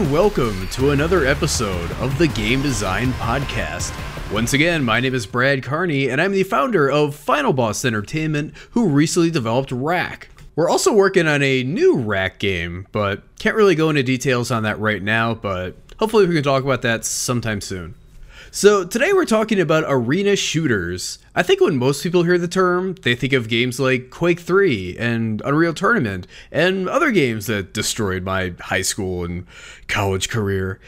And welcome to another episode of the Game Design Podcast. Once again, my name is Brad Carney and I'm the founder of Final Boss Entertainment, who recently developed Wrack. We're also working on a new Wrack game, but can't really go into details on that right now, but hopefully we can talk about that sometime soon. So, today we're talking about arena shooters. I think when most people hear the term, they think of games like Quake 3 and Unreal Tournament and other games that destroyed my high school and college career.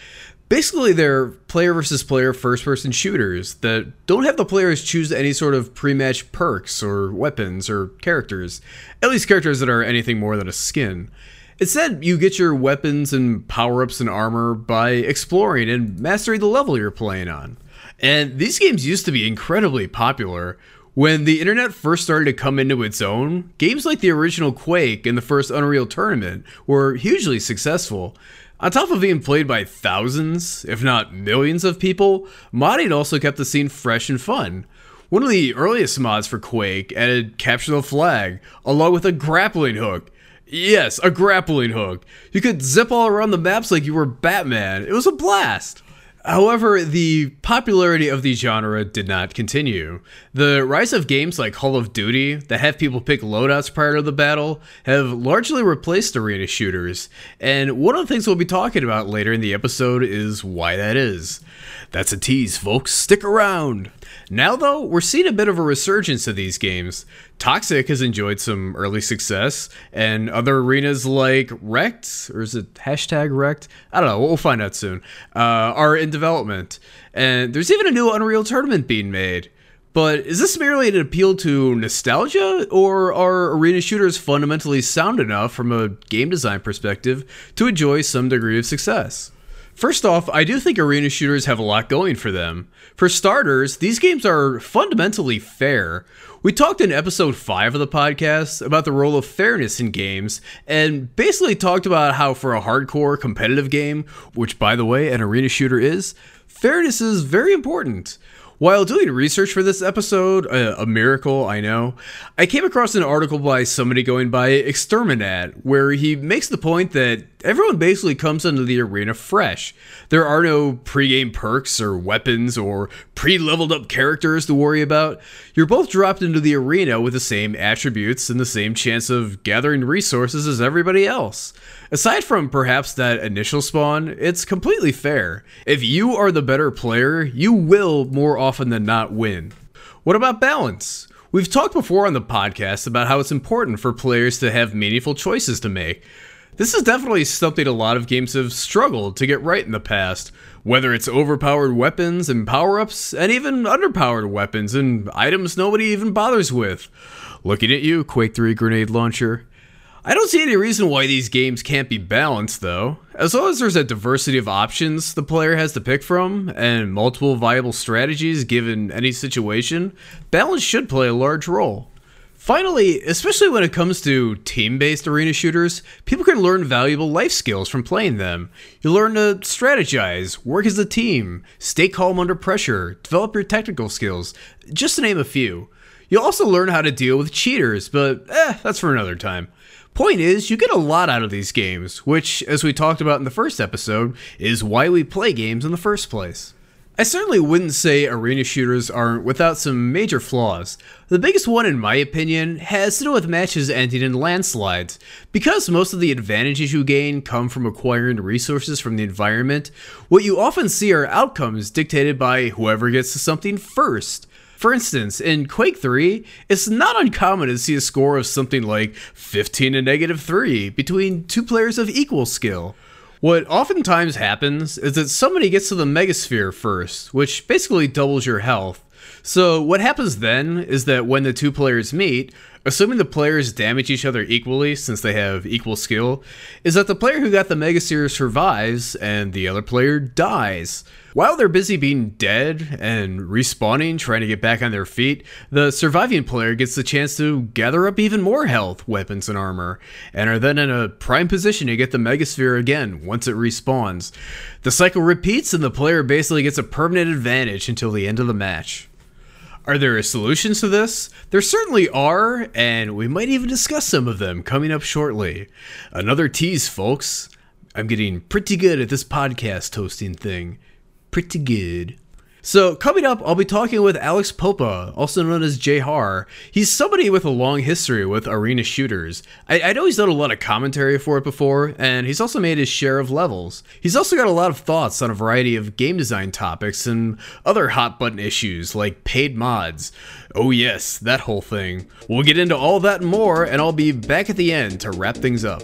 Basically, they're player versus player first person shooters that don't have the players choose any sort of pre match perks or weapons or characters, at least characters that are anything more than a skin. Instead, you get your weapons and power ups and armor by exploring and mastering the level you're playing on. And these games used to be incredibly popular. When the internet first started to come into its own, games like the original Quake and the first Unreal Tournament were hugely successful. On top of being played by thousands, if not millions of people, modding also kept the scene fresh and fun. One of the earliest mods for Quake added Capture the Flag, along with a grappling hook, Yes, a grappling hook. You could zip all around the maps like you were Batman. It was a blast. However, the popularity of the genre did not continue. The rise of games like Call of Duty that have people pick loadouts prior to the battle have largely replaced arena shooters, and one of the things we'll be talking about later in the episode is why that is. That's a tease, folks. Stick around. Now, though, we're seeing a bit of a resurgence of these games. Toxikk has enjoyed some early success, and other arenas like Wrecked, or is it hashtag Wrecked? I don't know, we'll find out soon, uh, are in development. And there's even a new Unreal tournament being made. But is this merely an appeal to nostalgia, or are arena shooters fundamentally sound enough from a game design perspective to enjoy some degree of success? First off, I do think arena shooters have a lot going for them. For starters, these games are fundamentally fair. We talked in episode 5 of the podcast about the role of fairness in games, and basically talked about how for a hardcore competitive game, which by the way, an arena shooter is, fairness is very important. While doing research for this episode, a, miracle, I know, I came across an article by somebody going by Exterminat, where he makes the point that everyone basically comes into the arena fresh. There are no pregame perks or weapons or pre leveled up characters to worry about. You're both dropped into the arena with the same attributes and the same chance of gathering resources as everybody else. Aside from perhaps that initial spawn, it's completely fair. If you are the better player, you will more often than not win. What about balance? We've talked before on the podcast about how it's important for players to have meaningful choices to make. This is definitely something a lot of games have struggled to get right in the past, whether it's overpowered weapons and power ups, and even underpowered weapons and items nobody even bothers with. Looking at you, Quake 3 grenade launcher. I don't see any reason why these games can't be balanced, though. As long as there's a diversity of options the player has to pick from, and multiple viable strategies given any situation, balance should play a large role. Finally, especially when it comes to team based arena shooters, people can learn valuable life skills from playing them. You learn to strategize, work as a team, stay calm under pressure, develop your technical skills, just to name a few. You'll also learn how to deal with cheaters, but eh, that's for another time. Point is, you get a lot out of these games, which, as we talked about in the first episode, is why we play games in the first place. I certainly wouldn't say arena shooters aren't without some major flaws. The biggest one, in my opinion, has to do with matches ending in landslides. Because most of the advantages you gain come from acquiring resources from the environment, what you often see are outcomes dictated by whoever gets to something first. For instance, in Quake 3, it's not uncommon to see a score of something like 15 to negative 3 between two players of equal skill. What oftentimes happens is that somebody gets to the megasphere first, which basically doubles your health. So, what happens then is that when the two players meet, assuming the players damage each other equally since they have equal skill, is that the player who got the Mega Megasphere survives and the other player dies. While they're busy being dead and respawning, trying to get back on their feet, the surviving player gets the chance to gather up even more health, weapons, and armor, and are then in a prime position to get the Megasphere again once it respawns. The cycle repeats, and the player basically gets a permanent advantage until the end of the match. Are there solutions to this? There certainly are, and we might even discuss some of them coming up shortly. Another tease, folks. I'm getting pretty good at this podcast hosting thing. Pretty good. So, coming up, I'll be talking with Alex Popa, also known as Jay Har. He's somebody with a long history with arena shooters. I, I, know he's done a lot of commentary for it before, and he's also made his share of levels. He's also got a lot of thoughts on a variety of game design topics and other hot button issues like paid mods. Oh, yes, that whole thing. We'll get into all that and more, and I'll be back at the end to wrap things up.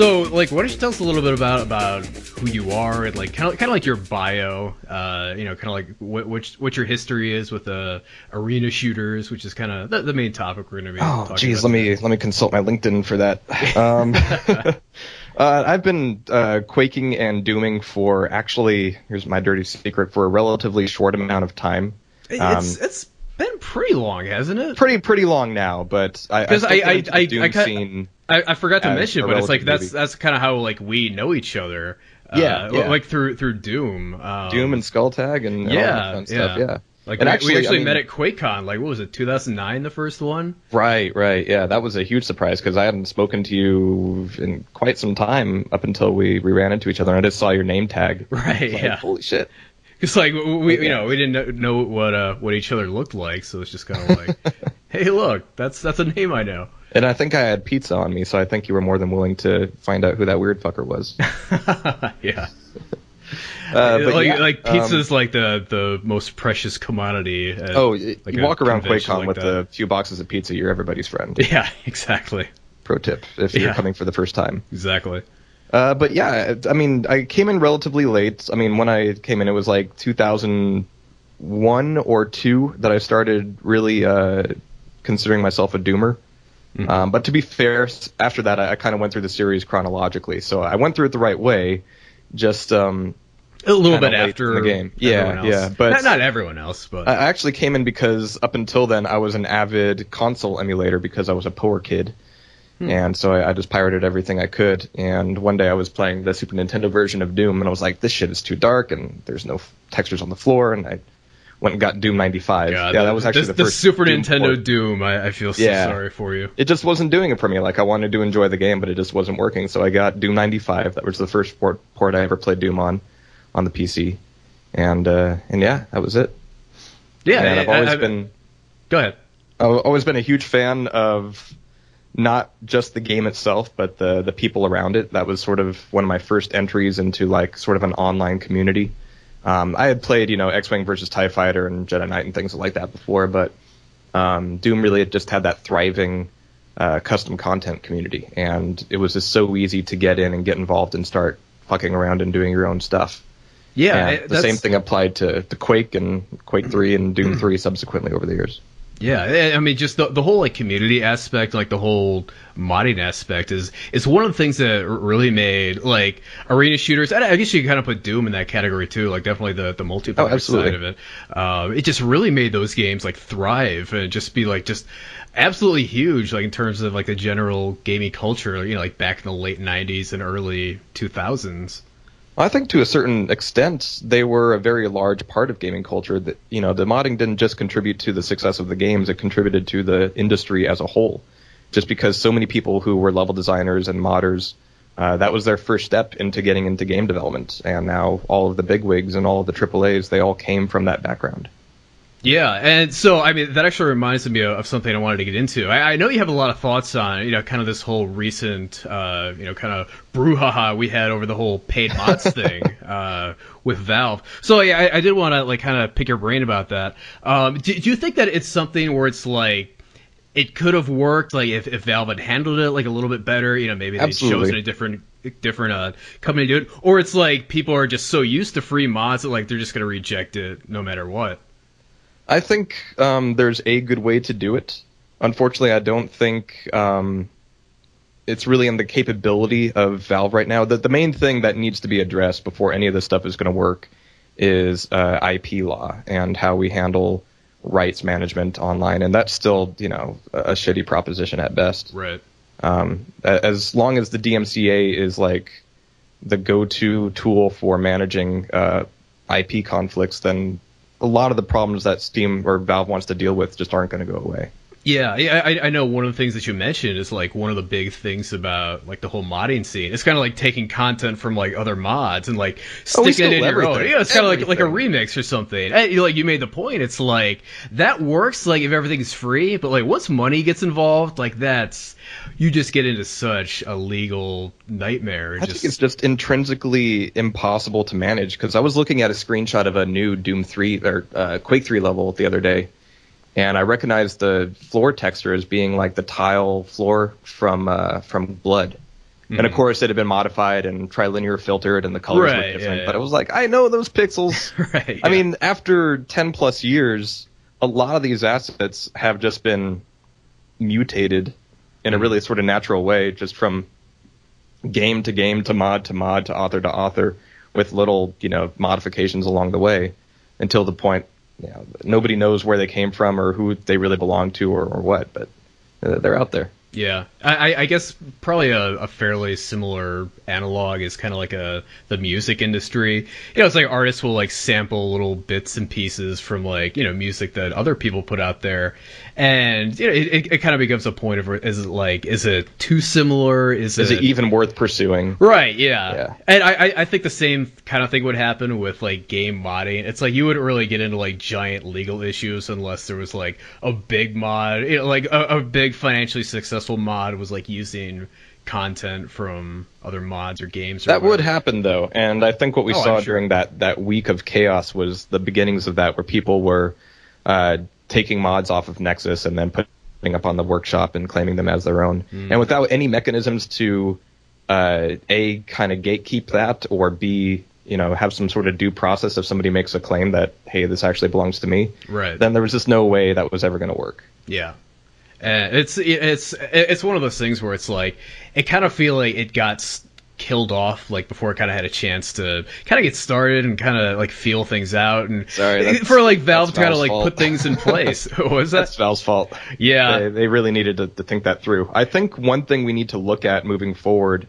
So, like, why don't you tell us a little bit about about who you are and like kind of kind of like your bio, uh, you know, kind of like what which what your history is with uh, arena shooters, which is kind of the, the, main topic we're going to be. Talking about. Oh, geez, let me let me consult my LinkedIn for that. Um, uh, I've been uh, quaking and dooming for actually. Here's my dirty secret for a relatively short amount of time. Um, it's it's been pretty long, hasn't it? Pretty pretty long now, but I because I I, I, I, I, scene I, I forgot to mention, but it's like that's movie. that's kind of how like we know each other. Yeah, uh, yeah. like through through Doom, um, Doom and Skulltag and, and yeah, yeah. Stuff. yeah. Like and we actually, we actually I mean, met at QuakeCon. Like what was it, 2009, the first one? Right, right. Yeah, that was a huge surprise because I hadn't spoken to you in quite some time up until we, we ran into each other. and I just saw your name tag. Right. Like, yeah. Holy shit. Because like we, you know, we didn't know what uh what each other looked like, so it's just kind of like, hey, look, that's that's a name I know. And I think I had pizza on me, so I think you were more than willing to find out who that weird fucker was. yeah. Uh, like, yeah, like pizza's um, like the the most precious commodity. At, oh, like you walk around QuakeCon like with that. a few boxes of pizza, you're everybody's friend. Yeah, exactly. Pro tip if you're coming for the first time. Exactly. Uh, but yeah, I mean, I came in relatively late. I mean, when I came in, it was like 2001 or two that I started really uh, considering myself a doomer. Mm-hmm. Um, but to be fair, after that, I, I kind of went through the series chronologically. So I went through it the right way, just um, a little bit after the game. Yeah, yeah, but not, not, everyone else. But I actually came in because up until then I was an avid console emulator because I was a poor kid, hmm. and so I, I, just pirated everything I could. And one day I was playing the Super Nintendo version of Doom, and I was like, "This shit is too dark, and there's no f- textures on the floor." And I went and got Doom 95. God, yeah, that was actually the, the, first Super Doom Nintendo port. Doom. I, I, feel so yeah. sorry for you. It just wasn't doing it for me. Like I wanted to enjoy the game, but it just wasn't working. So I got Doom 95. That was the first port, port I ever played Doom on, on the PC, and uh, and yeah, that was it. Yeah, and I've always I, been. Go ahead. I've always been a huge fan of not just the game itself, but the the people around it. That was sort of one of my first entries into like sort of an online community. Um, I had played, you know, X-wing versus Tie Fighter and Jedi Knight and things like that before, but um, Doom really just had that thriving uh, custom content community, and it was just so easy to get in and get involved and start fucking around and doing your own stuff. Yeah, the same thing applied to, the Quake and Quake Three and Doom Three subsequently over the years. Yeah, I mean, just the, the whole like community aspect, like the whole modding aspect, is is one of the things that really made like arena shooters. I guess you kind of put Doom in that category too, like definitely the the multiplayer oh, side of it. Uh, it just really made those games like thrive and just be like just absolutely huge, like in terms of like the general gaming culture. You know, like back in the late '90s and early 2000s. I think to a certain extent they were a very large part of gaming culture. That you know, the modding didn't just contribute to the success of the games; it contributed to the industry as a whole. Just because so many people who were level designers and modders, uh, that was their first step into getting into game development, and now all of the big wigs and all of the AAA's they all came from that background. Yeah, and so I mean that actually reminds me of, something I wanted to get into. I, I, know you have a lot of thoughts on you know kind of this whole recent uh, you know kind of brouhaha we had over the whole paid mods thing uh, with Valve. So yeah, I, I did want to like kind of pick your brain about that. Um, do, do you think that it's something where it's like it could have worked like if, if Valve had handled it like a little bit better, you know, maybe they chosen a different different uh, company to do it, or it's like people are just so used to free mods that like they're just gonna reject it no matter what. I think um, there's a good way to do it. Unfortunately, I don't think um, it's really in the capability of Valve right now. The, the main thing that needs to be addressed before any of this stuff is going to work is uh, IP law and how we handle rights management online, and that's still, you know, a, shitty proposition at best. Right. Um, as long as the DMCA is like the go-to tool for managing uh, IP conflicts, then a lot of the problems that Steam or Valve wants to deal with just aren't going to go away. Yeah, yeah, I, I know one of the things that you mentioned is like one of the big things about like the whole modding scene. It's kind of like taking content from like other mods and like Oh, sticking it in steal your own. everything. Yeah, it's kind of like like a remix or something. And, like you made the point. It's like that works like if everything's free, but like once money gets involved, like that's you just get into such a legal nightmare. I think it's just intrinsically impossible to manage because I was looking at a screenshot of a new Doom 3 or uh, Quake 3 level the other day, and I recognized the floor texture as being like the tile floor from uh, from Blood. And of course, it had been modified and trilinear filtered, and the colors Right, were different. yeah, But it was like, I know those pixels. right. I mean, after 10 plus years, a lot of these assets have just been mutated in a Mm-hmm. really sort of natural way, just from game to game to mod to mod to author to author with little, you know, modifications along the way until the point, you know, nobody knows where they came from or who they really belong to or, or what, but uh, they're out there. Yeah, I, I- guess probably a, a fairly similar analog is kind of like a the music industry. You know, it's like artists will like sample little bits and pieces from like you know music that other people put out there, and you know it, it, it kind of becomes a point of is it like is it too similar? Is, Is it even worth pursuing? Right, yeah. Yeah. And I, I- I think the same kind of thing would happen with like game modding. It's like you wouldn't really get into like giant legal issues unless there was like a big mod, you know, like a, a big financially successful mod was like using content from other mods or games. Or That would happen though, and I think what we Oh, saw sure. during that that week of chaos was the beginnings of that, where people were uh, taking mods off of Nexus and then putting up on the workshop and claiming them as their own, Hmm. and without any mechanisms to uh, a kind of gatekeep that, or b you know have some sort of due process if somebody makes a claim that hey this actually belongs to me, Right. then there was just no way that was ever going to work. Yeah. And it's it's it's one of those things where it's like it kind of feel like it got killed off like before it kind of had a chance to kind of get started and kind of like feel things out and Sorry, for like Valve to kind of like fault. put things in place. was that? That's Valve's fault. Yeah. they, they really needed to, to think that through. I think one thing we need to look at moving forward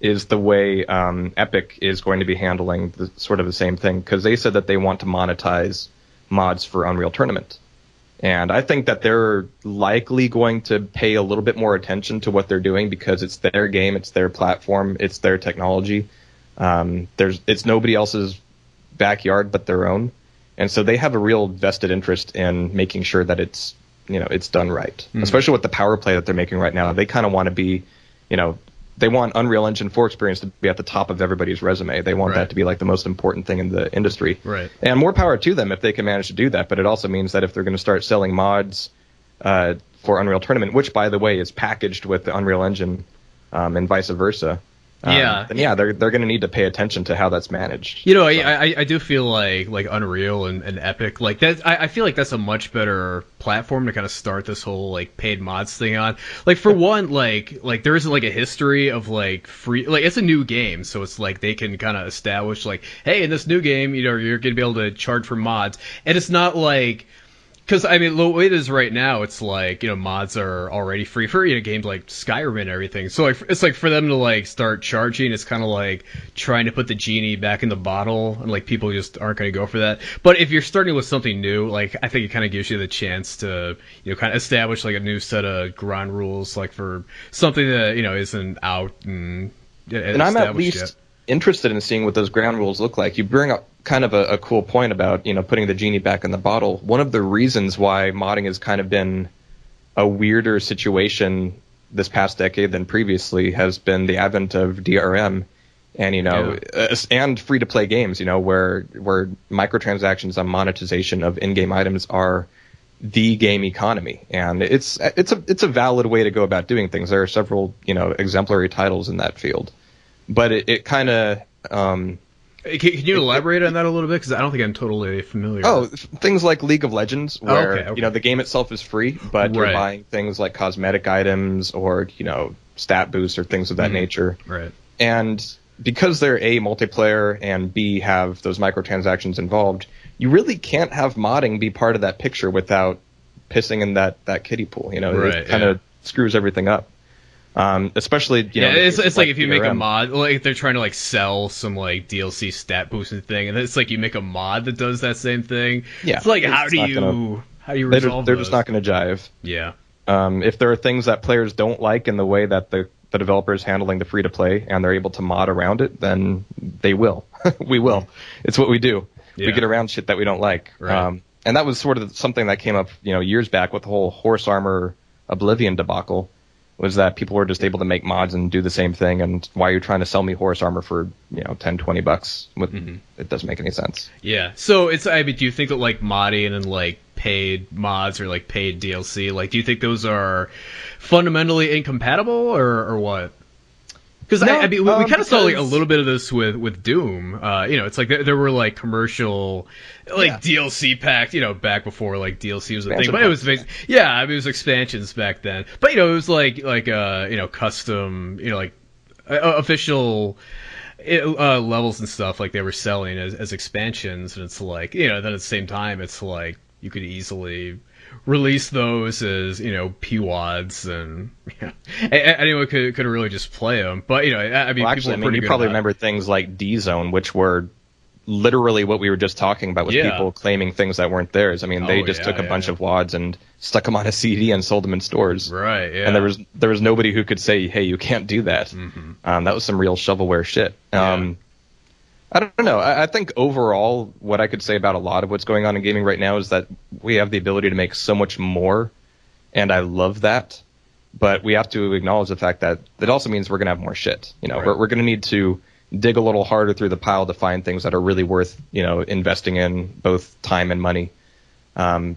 is the way um, Epic is going to be handling the, sort of the same thing because they said that they want to monetize mods for Unreal Tournament, and I think that they're likely going to pay a little bit more attention to what they're doing because it's their game, it's their platform, it's their technology. Um, there's it's nobody else's backyard but their own, and so they have a real vested interest in making sure that it's you know it's done right. Especially with the power play that they're making right now, they kind of want to be, you know, they want Unreal Engine 4 experience to be at the top of everybody's resume. They want Right. that to be like the most important thing in the industry. Right. And more power to them if they can manage to do that. But it also means that if they're going to start selling mods uh, for Unreal Tournament, which by the way is packaged with the Unreal Engine, um, and vice versa. Um, Yeah. Then yeah, they're they're going to need to pay attention to how that's managed. You know, I, I I do feel like like Unreal and, and Epic like that. I, I feel like that's a much better platform to kind of start this whole like paid mods thing on. Like for one, like like there isn't like a history of like free like it's a new game, so it's like they can kind of establish like, hey, in this new game, you know, you're gonna be able to charge for mods, and it's not like because I mean, the way it is right now, it's like you know mods are already free for you know games like Skyrim and everything. So like it's like for them to like start charging, it's kind of like trying to put the genie back in the bottle, and like people just aren't going to go for that. But if you're starting with something new, like I think it kind of gives you the chance to you know kind of establish like a new set of ground rules, like for something that you know isn't out and uh, and I'm at least interested in seeing what those ground rules look like. You bring up kind of a, a cool point about you know putting the genie back in the bottle. One of the reasons why modding has kind of been a weirder situation this past decade than previously has been the advent of DRM and you know uh, and free to play games. You know where where microtransactions and monetization of in-game items are the game economy and it's it's a it's a valid way to go about doing things there are several you know exemplary titles in that field but it, it kind of um, Can, can you elaborate on that a little bit? Because I don't think I'm totally familiar. oh things like League of Legends where okay, okay. you know the game itself is free but you're buying things like cosmetic items or you know stat boosts or things of that Mhm. nature right. and because they're a multiplayer and b have those microtransactions involved you really can't have modding be part of that picture without pissing in that that kiddie pool you know Right, it kind yeah. of screws everything up Um, especially you know, yeah, it's, it's of, like if you make a mod, like they're trying to like sell some like DLC stat boosting thing, and it's like you make a mod that does that same thing. Yeah, it's like how do you gonna- how do you They're, resolve just, they're just not going to jive. Yeah, Um, if there are things that players don't like in the way that the, the developer is handling the free to play and they're able to mod around it, then they will. we will. It's what we do. Yeah. We get around shit that we don't like. Right. Um, and that was sort of something that came up, you know, years back with the whole horse armor Oblivion debacle. Was that people were just able to make mods and do the same thing, and why are you trying to sell me horse armor for you know 10, 20 bucks? With, Mm-hmm. It doesn't make any sense. yeah. So it's I mean, do you think that like modding and like paid mods or like paid DLC, like do you think those are fundamentally incompatible or or what? Because No, I, I mean, we, um, we kind of saw like a little bit of this with with Doom. Uh, you know, it's like there, there were like commercial, like Yeah. DLC packed. You know, back before like DLC was a thing, but it was packs, bas- yeah, I mean, it was expansions back then. But you know, it was like like uh you know custom, you know like uh, official uh, levels and stuff like they were selling as, as expansions, and it's like you know then at the same time it's like you could easily release those as you know PWADs and you know, a- a- anyone could could really just play them. But you know, I mean, Well, people actually, I mean, you probably remember things like D Zone, which were literally what we were just talking about with Yeah. people claiming things that weren't theirs. I mean, they Oh, just yeah, took a yeah, bunch of wads and stuck them on a CD and sold them in stores. right? Yeah, And there was there was nobody who could say, "Hey, you can't do that." Um, that was some real shovelware shit. Mm-hmm. Yeah. Um, I don't know. I, I think overall, what I could say about a lot of what's going on in gaming right now is that we have the ability to make so much more, and I love that. But we have to acknowledge the fact that that also means we're going to have more shit. You know, Right. we're, we're going to need to dig a little harder through the pile to find things that are really worth you know investing in both time and money. Um,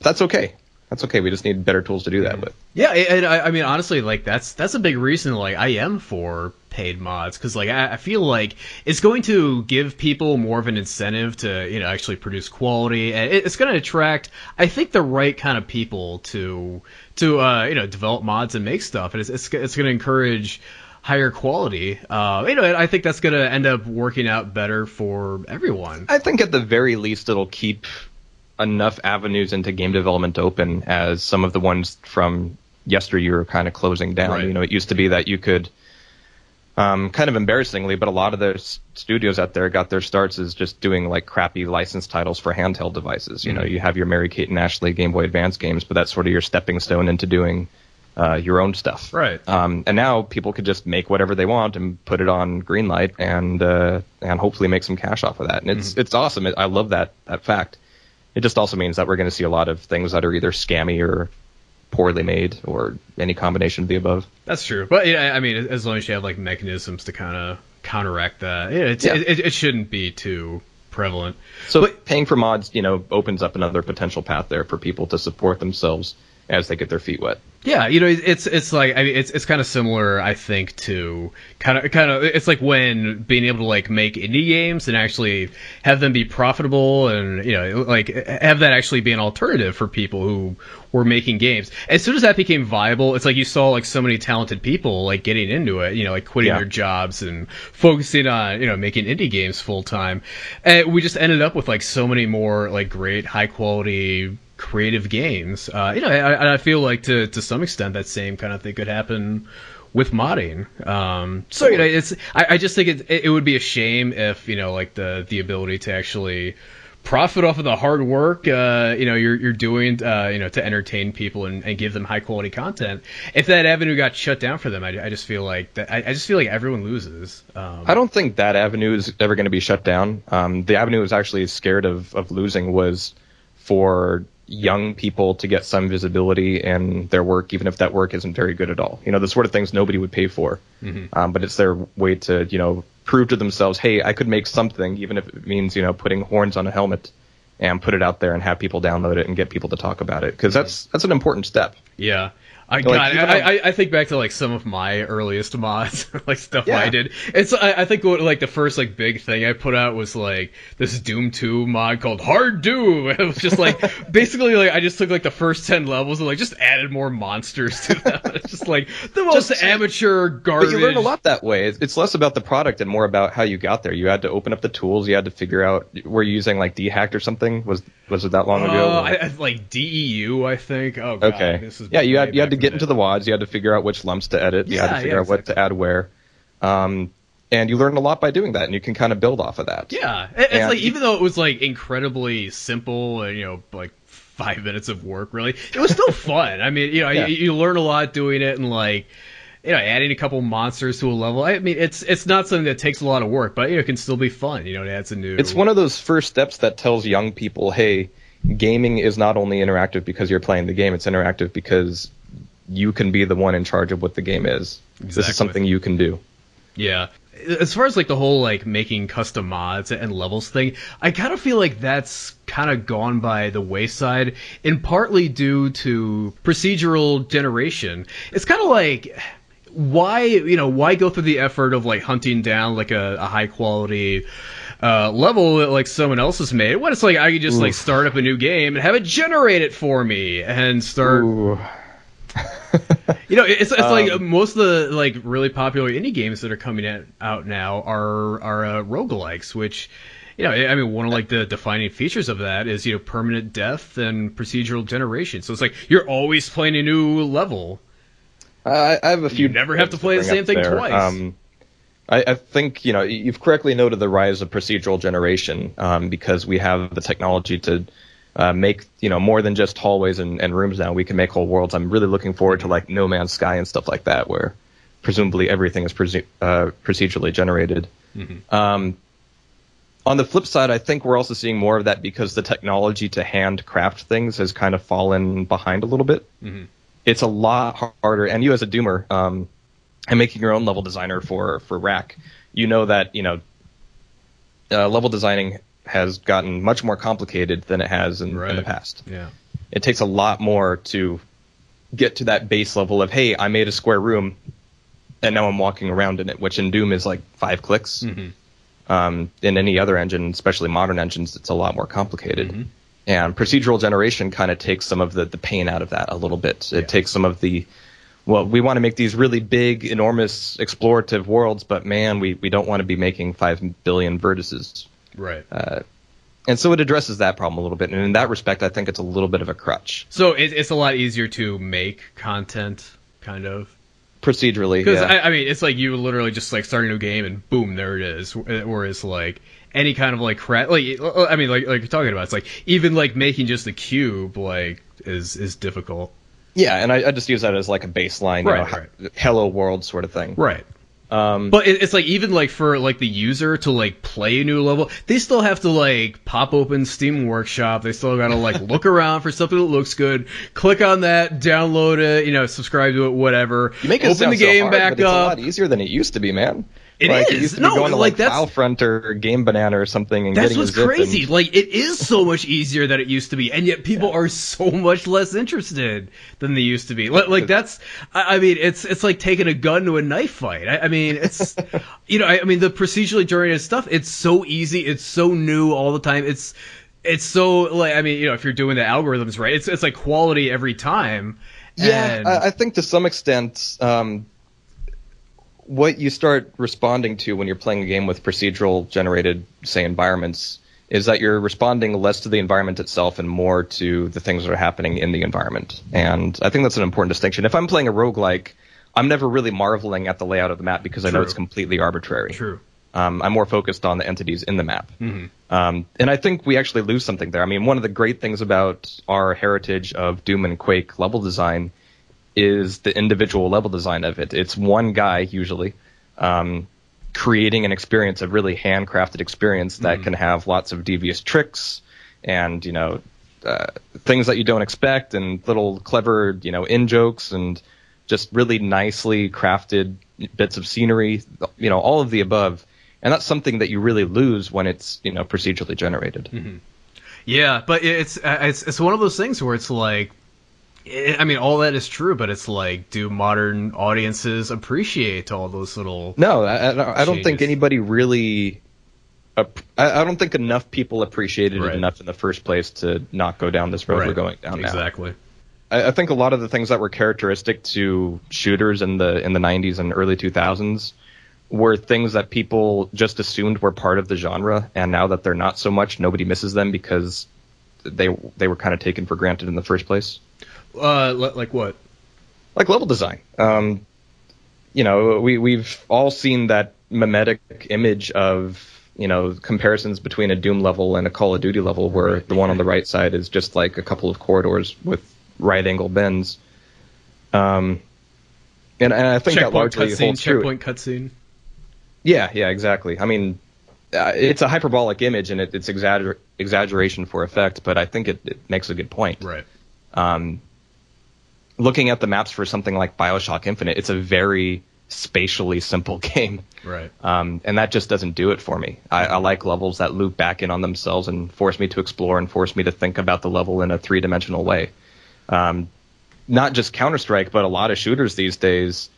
that's okay. That's okay. We just need better tools to do that with. Yeah, and I, I mean, honestly, like that's that's a big reason. Like, I am for paid mods because, like, I, I feel like it's going to give people more of an incentive to, you know, actually produce quality, and it, it's going to attract, I think, the right kind of people to to uh, you know develop mods and make stuff, and it's it's, it's going to encourage higher quality. Uh, you know, I think that's going to end up working out better for everyone. I think at the very least it'll keep enough avenues into game development open as some of the ones from yesteryear are kind of closing down. Right. You know, it used to be that you could, um, kind of embarrassingly, but a lot of the studios out there got their starts as just doing like crappy licensed titles for handheld devices. You know, Mm-hmm. you have your Mary Kate and Ashley Game Boy Advance games, but that's sort of your stepping stone into doing uh, your own stuff. Right. Um, and now people could just make whatever they want and put it on Greenlight and uh, and hopefully make some cash off of that. And it's it's awesome. It, I love that that fact. It just also means that we're going to see a lot of things that are either scammy or poorly made or any combination of the above. That's true, but yeah, I mean, as long as you have like mechanisms to kind of counteract that, yeah, it's, Yeah. It, it shouldn't be too prevalent. So But- paying for mods, you know, opens up another potential path there for people to support themselves as they get their feet wet. Yeah, you know, it's it's like I mean, it's it's kind of similar, I think, to kind of kind of it's like when being able to like make indie games and actually have them be profitable and you know like have that actually be an alternative for people who were making games. As soon as that became viable, it's like you saw like so many talented people like getting into it, you know, like quitting Yeah. their jobs and focusing on you know making indie games full time. And we just ended up with like so many more like great high quality creative games. Uh, you know, I, I feel like to to some extent that same kind of thing could happen with modding. Um, so you know, it's I, I just think it it would be a shame if you know like the the ability to actually profit off of the hard work uh, you know you're you're doing uh, you know to entertain people and, and give them high quality content if that avenue got shut down for them I, I just feel like that I, I just feel like everyone loses um, I don't think that avenue is ever going to be shut down. Um, the avenue I was actually scared of, of losing was for young people to get some visibility in their work, even if that work isn't very good at all. You know, the sort of things nobody would pay for. Um, but it's their way to, you know, prove to themselves, hey, I could make something, even if it means, you know, putting horns on a helmet and put it out there and have people download it and get people to talk about it. Because that's, that's an important step. Yeah. I, Like, God, I, I, I think back to like some of my earliest mods, like stuff Yeah. I did. It's I, I think what, like the first like big thing I put out was like this Doom 2 mod called Hard Doom. It was just like basically like I just took like the first ten levels and like just added more monsters to them. It's just like the most Just- amateur garbage. But you learn a lot that way. It's, it's less about the product and more about how you got there. You had to open up the tools. You had to figure out were you using like Dehacked or something? Was was it that long ago? Uh, I, I, like DEU, I think. Oh god, Okay. this is Yeah, you had you had to get into the WADs. You had to figure out which lumps to edit. you had to figure yeah, out what to add where. Um, and you learned a lot by doing that, and you can kind of build off of that. Yeah, it's And- like even though it was like incredibly simple and you know like five minutes of work, really, it was still fun. I mean, you know, Yeah. you, you learn a lot doing it and like. You know, adding a couple monsters to a level. I mean, it's it's not something that takes a lot of work, but you know, it can still be fun. You know, it adds a new. It's one of those first steps that tells young people, hey, gaming is not only interactive because you're playing the game, it's interactive because you can be the one in charge of what the game is. This is something you can do. Yeah. As far as like the whole like making custom mods and levels thing, I kind of feel like that's kind of gone by the wayside, and partly due to procedural generation. It's kind of like why you know why go through the effort of like hunting down like a, a high quality uh, level that like someone else has made What it's like I could just like start up a new game and have it generate it for me and start you know, it's, it's like Um, most of the like really popular indie games that are coming out, out now are are uh, roguelikes, which you know, I mean, one of like the defining features of that is you know permanent death and procedural generation. So it's like you're always playing a new level. I, I have a few. You never have to play the same thing there. twice. Um, I, I think you know you've correctly noted the rise of procedural generation um, because we have the technology to uh, make you know more than just hallways and, and rooms now. We can make whole worlds. I'm really looking forward to like No Man's Sky and stuff like that, where presumably everything is presu- uh, procedurally generated. Um, on the flip side, I think we're also seeing more of that because the technology to handcraft things has kind of fallen behind a little bit. It's a lot harder, and you as a doomer, um, and making your own level designer for for Wrack, you know that you know uh, level designing has gotten much more complicated than it has in, in the past. Yeah. It takes a lot more to get to that base level of hey, I made a square room, and now I'm walking around in it, which in Doom is like five clicks. Um, in any other engine, especially modern engines, it's a lot more complicated. And procedural generation kind of takes some of the, the pain out of that a little bit. It takes some of the well, we want to make these really big, enormous, explorative worlds, but man, we, we don't want to be making five billion vertices. Right. Uh, and so it addresses that problem a little bit. And in that respect, I think it's a little bit of a crutch. so it, it's a lot easier to make content, kind of. Procedurally, Because yeah. I, I mean, it's like you literally just like start a new game and boom, there it is. Whereas like any kind of like crap, like I mean, like like you're talking about, it's like even like making just a cube like is is difficult. yeah, and I, I just use that as like a baseline, you Right, know, right. hello world sort of thing. Right. Um, But it, it's like even like for like the user to like play a new level, they still have to like pop open Steam Workshop. They still gotta like look around for something that looks good, click on that, download it, you know, subscribe to it, whatever. you make it open the so game hard, back it's a lot easier than it used to be, man. It like, is. It used to No, be going to like, like, that's- FileFront or Game Banana or something and That's getting what's crazy. and- Like it is so much easier than it used to be, and yet people are so much less interested than they used to be. Like, like that's, I, I mean, it's it's like taking a gun to a knife fight. I, I mean, it's, you know, I, I mean, the procedurally generated stuff. It's so easy. It's so new all the time. It's it's so like, I mean, you know, if you're doing the algorithms right, it's it's like quality every time. Yeah, And- I, I think to some extent, um, what you start responding to when you're playing a game with procedural generated, say, environments, is that you're responding less to the environment itself and more to the things that are happening in the environment. And I think that's an important distinction. If I'm playing a roguelike, I'm never really marveling at the layout of the map because I know it's completely arbitrary. True. Um, I'm more focused on the entities in the map. Um, and I think we actually lose something there. I mean, one of the great things about our heritage of Doom and Quake level design is the individual level design of it. It's one guy, usually, um, creating an experience, a really handcrafted experience that can have lots of devious tricks and, you know, uh, things that you don't expect and little clever, you know, in jokes and just really nicely crafted bits of scenery, you know, all of the above. And that's something that you really lose when it's, you know, procedurally generated. Yeah, but it's it's it's one of those things where it's like, Eh, I mean, all that is true, but it's like, do modern audiences appreciate all those little? No, I, I don't- I don't think anybody really. I I don't think enough people appreciated Right. it enough in the first place to not go down this road we're going down now. exactly. I, I think a lot of the things that were characteristic to shooters in the in the 90s and early 2000s were things that people just assumed were part of the genre, and now that they're not so much, nobody misses them because they they were kind of taken for granted in the first place. Uh, like what? Like level design. Um, you know, we we've all seen that mimetic image of you know comparisons between a Doom level and a Call of Duty level, where the one on the right side is just like a couple of corridors with right angle bends. Um, and, and I think checkpoint that largely cutscene, holds true. Checkpoint cutscene. Yeah, yeah, exactly. I mean, uh, it's a hyperbolic image and it, it's exagger- exaggeration for effect, but I think it, it makes a good point. Right. Um, looking at the maps for something like Bioshock Infinite, it's a very spatially simple game. Right. Um, and that just doesn't do it for me. I, I, like levels that loop back in on themselves and force me to explore and force me to think about the level in a three dimensional way. Um, not just Counter Strike, but a lot of shooters these days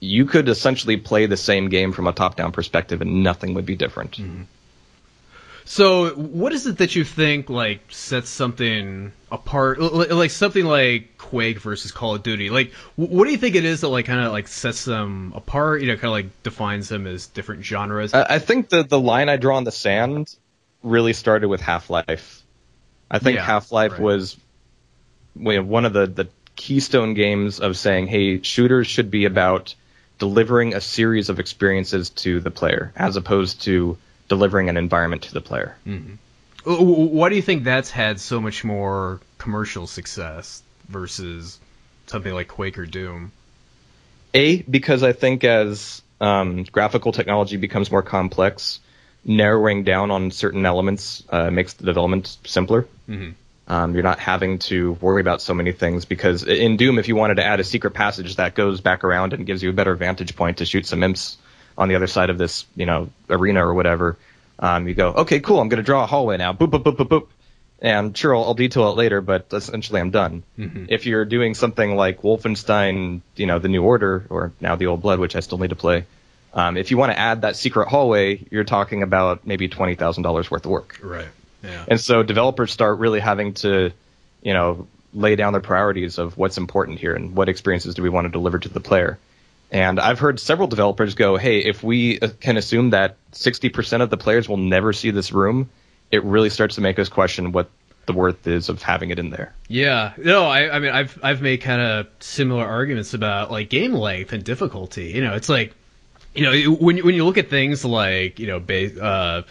you could essentially play the same game from a top-down perspective and nothing would be different. Mm-hmm. So, what is it that you think like sets something apart, like something like Quake versus Call of Duty? Like, what do you think it is that like kind of like sets them apart? You know, kind of like defines them as different genres. I think the the line I draw in the sand really started with Half Life. I think yeah, Half Life right. was one of the the keystone games of saying, hey, shooters should be about delivering a series of experiences to the player as opposed to delivering an environment to the player. Mm-hmm. Why do you think that's had so much more commercial success versus something like Quake or Doom? A, because I think as um, graphical technology becomes more complex, narrowing down on certain elements uh, makes the development simpler. Mm-hmm. Um, you're not having to worry about so many things because in Doom, if you wanted to add a secret passage that goes back around and gives you a better vantage point to shoot some imps on the other side of this, you know, arena or whatever, um, you go, okay, cool, I'm going to draw a hallway now. Boop, boop, boop, boop, boop. And sure, I'll, I'll detail it later, but essentially I'm done. Mm-hmm. If you're doing something like Wolfenstein, you know, The New Order, or now The Old Blood, which I still need to play, um, if you want to add that secret hallway, you're talking about maybe $20,000 worth of work. Right. And so developers start really having to, you know, lay down their priorities of what's important here and what experiences do we want to deliver to the player. And I've heard several developers go, "Hey, if we uh, can assume that 60% of the players will never see this room, it really starts to make us question what the worth is of having it in there." Yeah, no, I, I mean, I've I've made kind of similar arguments about like game length and difficulty. You know, it's like, you know, when when you look at things like you know, ba- uh,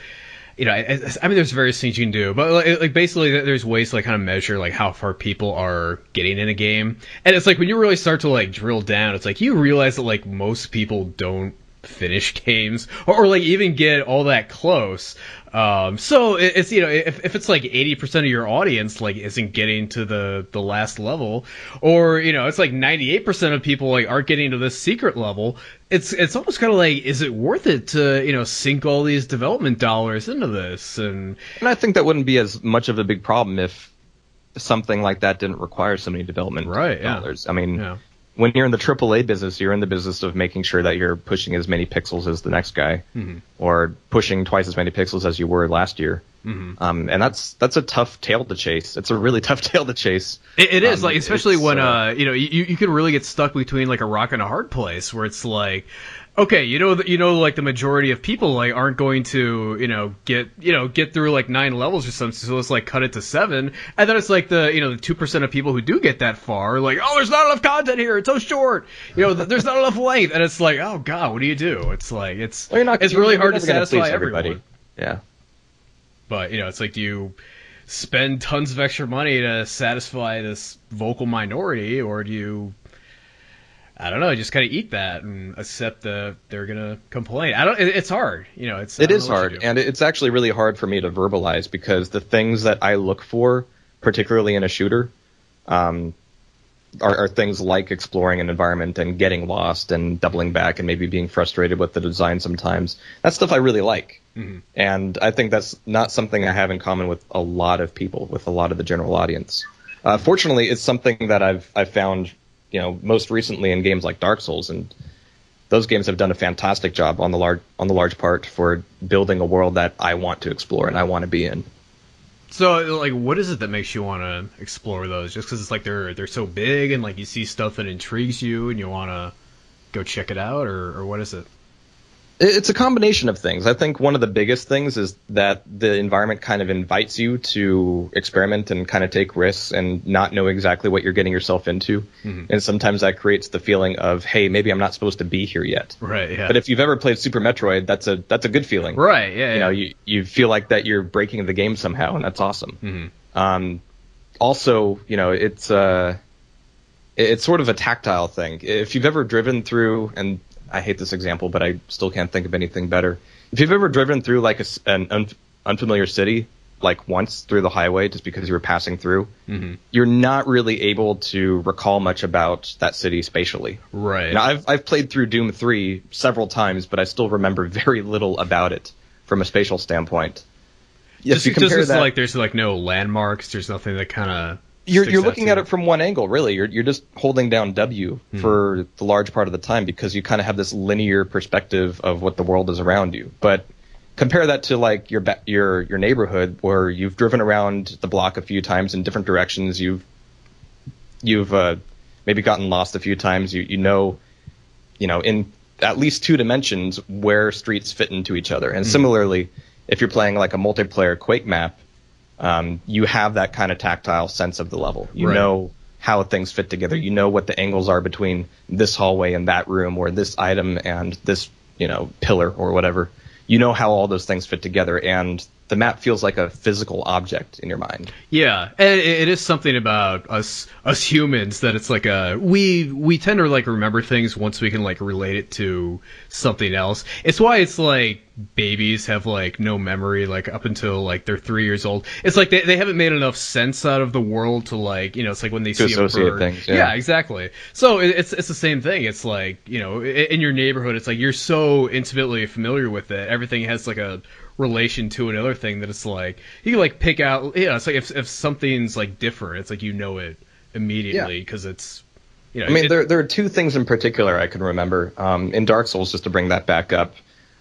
you know, I, I, mean, there's various things you can do, but like, like, basically, there's ways to like kind of measure like how far people are getting in a game, and it's like when you really start to like drill down, it's like you realize that like most people don't finish games or, or, like even get all that close. Um, so it, it's you know if, if it's like eighty percent of your audience like isn't getting to the the last level, or you know it's like ninety eight percent of people like aren't getting to this secret level, it's it's almost kind of like is it worth it to you know sink all these development dollars into this and and I think that wouldn't be as much of a big problem if something like that didn't require so many development right, dollars. Yeah. I mean. Yeah when you're in the AAA business, you're in the business of making sure that you're pushing as many pixels as the next guy, mm-hmm. or pushing twice as many pixels as you were last year. Mm-hmm. Um, and that's that's a tough tail to chase. It's a really tough tail to chase. it, it is um, like especially when uh, uh, you know you you can really get stuck between like a rock and a hard place where it's like okay, you know, you know, like the majority of people like aren't going to, you know, get, you know, get through like nine levels or something. So let's like cut it to seven, and then it's like the, you know, the two percent of people who do get that far, like, oh, there's not enough content here. It's so short. You know, there's not enough length, and it's like, oh god, what do you do? It's like it's, well, not, it's really hard to satisfy everybody. Everyone. Yeah. But you know, it's like do you spend tons of extra money to satisfy this vocal minority, or do you I don't know, just kind of eat that and accept that they're gonna complain. I don't. it's hard, you know. It's it is hard, and it's actually really hard for me to verbalize because the things that I look for, particularly in a shooter, um, are, are things like exploring an environment and getting lost and doubling back and maybe being frustrated with the design sometimes. That's stuff I really like, mm-hmm. and I think that's not something I have in common with a lot of people, with a lot of the general audience. Uh, fortunately, it's something that I've I've found you know, most recently in games like Dark Souls, and those games have done a fantastic job on the large on the large part for building a world that I want to explore and I want to be in. So, like, what is it that makes you want to explore those? Just because it's like they're they're so big and like you see stuff that intrigues you and you want to go check it out, or or what is it? It's a combination of things. I think one of the biggest things is that the environment kind of invites you to experiment and kind of take risks and not know exactly what you're getting yourself into. Mm-hmm. And sometimes that creates the feeling of, hey, maybe I'm not supposed to be here yet. Right. Yeah. But if you've ever played Super Metroid, that's a that's a good feeling. Right. Yeah. You yeah. know, you you feel like that you're breaking the game somehow, and that's awesome. Mm-hmm. Um, also, you know, it's uh, it's sort of a tactile thing. If you've ever driven through, and I hate this example, but I still can't think of anything better. If you've ever driven through like a, an un, unfamiliar city, like once through the highway just because you were passing through, mm-hmm. you're not really able to recall much about that city spatially. Right. Now, I've I've played through Doom 3 several times, but I still remember very little about it from a spatial standpoint. Yes, just, you compare just that, like there's like no landmarks, there's nothing that kind of you're you're looking at it from one angle, really. You're you're just holding down W hmm. for the large part of the time because you kind of have this linear perspective of what the world is around you. But compare that to like your your your neighborhood where you've driven around the block a few times in different directions. You've you've uh, maybe gotten lost a few times. You you know, you know, in at least two dimensions where streets fit into each other. And hmm. similarly, if you're playing like a multiplayer Quake map um, you have that kind of tactile sense of the level. You right. know how things fit together. You know what the angles are between this hallway and that room, or this item and this, you know, pillar or whatever. You know how all those things fit together, and the map feels like a physical object in your mind. Yeah, and it is something about us us humans that it's like a we we tend to like remember things once we can like relate it to something else. It's why it's like babies have like no memory like up until like they're three years old. It's like they, they haven't made enough sense out of the world to like you know it's like when they to see a bird. Things, yeah. yeah. exactly. So it's it's the same thing. It's like you know in your neighborhood, it's like you're so intimately familiar with it. Everything has like a relation to another thing that it's like you can like pick out yeah it's like if, if something's like different it's like you know it immediately because yeah. it's you know i mean it, there, there are two things in particular i can remember um, in dark souls just to bring that back up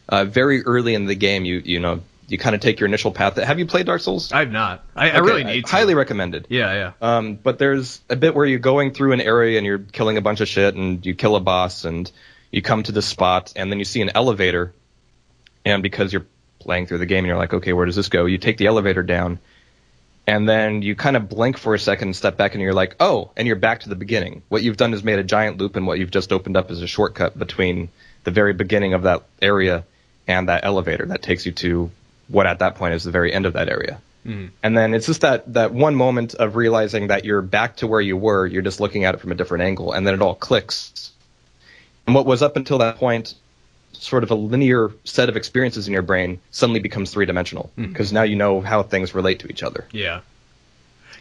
uh, very early in the game you you know you kind of take your initial path. Have you played Dark Souls? I've not. I, okay, I really need to. Highly recommended. Yeah, yeah. Um, but there's a bit where you're going through an area and you're killing a bunch of shit and you kill a boss and you come to the spot and then you see an elevator and because you're playing through the game and you're like, okay, where does this go? You take the elevator down, and then you kind of blink for a second and step back and you're like, oh, and you're back to the beginning. What you've done is made a giant loop, and what you've just opened up is a shortcut between the very beginning of that area and that elevator that takes you to what at that point is the very end of that area. Mm-hmm. And then it's just that that one moment of realizing that you're back to where you were. You're just looking at it from a different angle, and then it all clicks. And what was up until that point sort of a linear set of experiences in your brain suddenly becomes three dimensional because mm-hmm. now you know how things relate to each other. Yeah.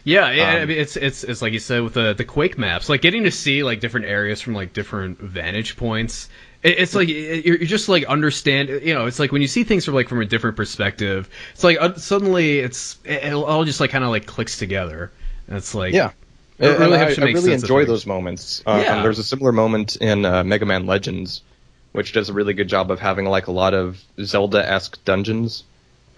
Yeah, yeah. Um, I mean, it's it's it's like you said with the the Quake maps, like getting to see like different areas from like different vantage points. It, it's like you're, just like understand. You know, it's like when you see things from like from a different perspective. It's like uh, suddenly it's it all just like kind of like clicks together. And it's like yeah. It really I, I, really enjoy those moments. Uh, yeah. there's a similar moment in uh, Mega Man Legends which does a really good job of having like a lot of Zelda-esque dungeons.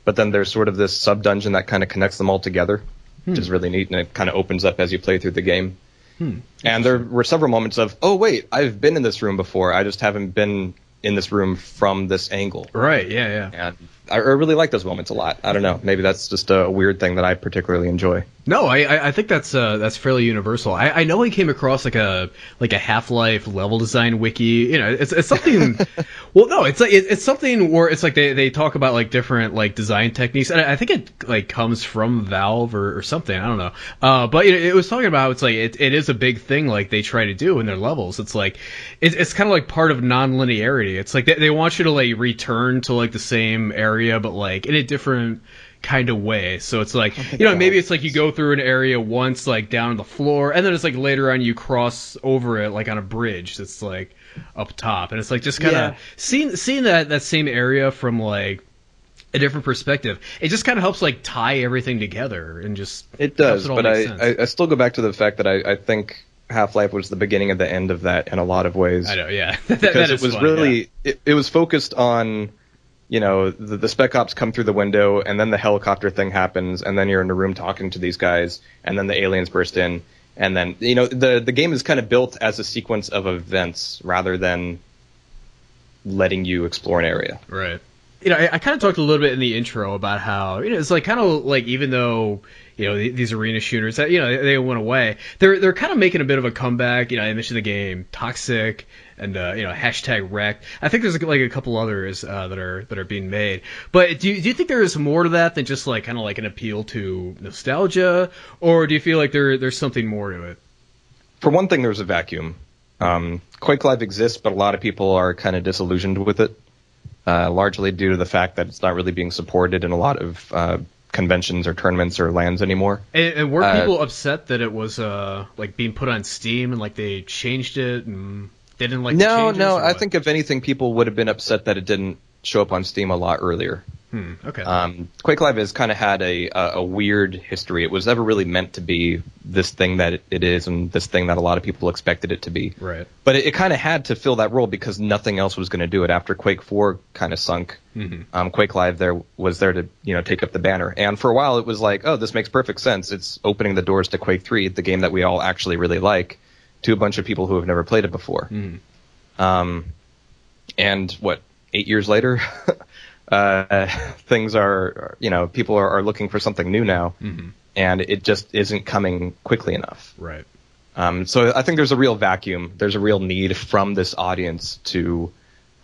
But then there's sort of this sub dungeon that kind of connects them all together, hmm. which is really neat, and it kind of opens up as you play through the game. Hmm. And there were several moments of, oh wait, I've been in this room before. I just haven't been in this room from this angle. Right. Yeah. Yeah. And I really like those moments a lot. I don't know. Maybe that's just a weird thing that I particularly enjoy. No, I I think that's uh, that's fairly universal. I, I know I came across like a like a Half Life level design wiki. You know, it's it's something. well, no, it's like it's something where it's like they, they talk about like different like design techniques, and I think it like comes from Valve or, or something. I don't know. Uh, but it, it was talking about it's like it, it is a big thing like they try to do in their levels. It's like it, it's kind of like part of non-linearity. It's like they, they want you to like return to like the same area, but like in a different kind of way. So it's like oh you know maybe it's like you go through an area once like down the floor, and then it's like later on you cross over it like on a bridge that's like up top, and it's like just kind of yeah. seeing seeing that that same area from like a different perspective. It just kind of helps like tie everything together and just it does. It but I, I, I still go back to the fact that I, I think Half Life was the beginning of the end of that in a lot of ways. I know, yeah, that, because it was fun, really yeah. it, it was focused on you know, the, the spec ops come through the window, and then the helicopter thing happens, and then you're in a room talking to these guys, and then the aliens burst in, and then you know the the game is kind of built as a sequence of events rather than letting you explore an area. Right. You know, I, I kind of talked a little bit in the intro about how you know it's like kind of like even though you know these arena shooters that you know they, they went away, they're they're kind of making a bit of a comeback. You know, I mentioned the game Toxikk and uh, you know hashtag Wrack. I think there's like a couple others uh, that are that are being made. But do you, do you think there is more to that than just like kind of like an appeal to nostalgia, or do you feel like there there's something more to it? For one thing, there's a vacuum. Um, Quake Live exists, but a lot of people are kind of disillusioned with it, uh, largely due to the fact that it's not really being supported in a lot of uh, conventions or tournaments or LANs anymore. And, and were uh, people upset that it was uh, like being put on Steam and like they changed it and they didn't like? No, no. I think if anything, people would have been upset that it didn't show up on Steam a lot earlier. Hmm, okay. Um, Quake Live has kind of had a, a, a weird history. It was never really meant to be this thing that it, is, and this thing that a lot of people expected it to be. Right. But it, it kind of had to fill that role because nothing else was going to do it after Quake 4 kind of sunk. Mm-hmm. Um, Quake Live there was there to you know take up the banner, and for a while it was like, oh, this makes perfect sense. It's opening the doors to Quake 3, the game that we all actually really like, to a bunch of people who have never played it before. Mm-hmm. Um, and what eight years later. uh, things are, you know, people are, are, looking for something new now, mm-hmm. and it just isn't coming quickly enough. Right. Um, so I think there's a real vacuum. There's a real need from this audience to,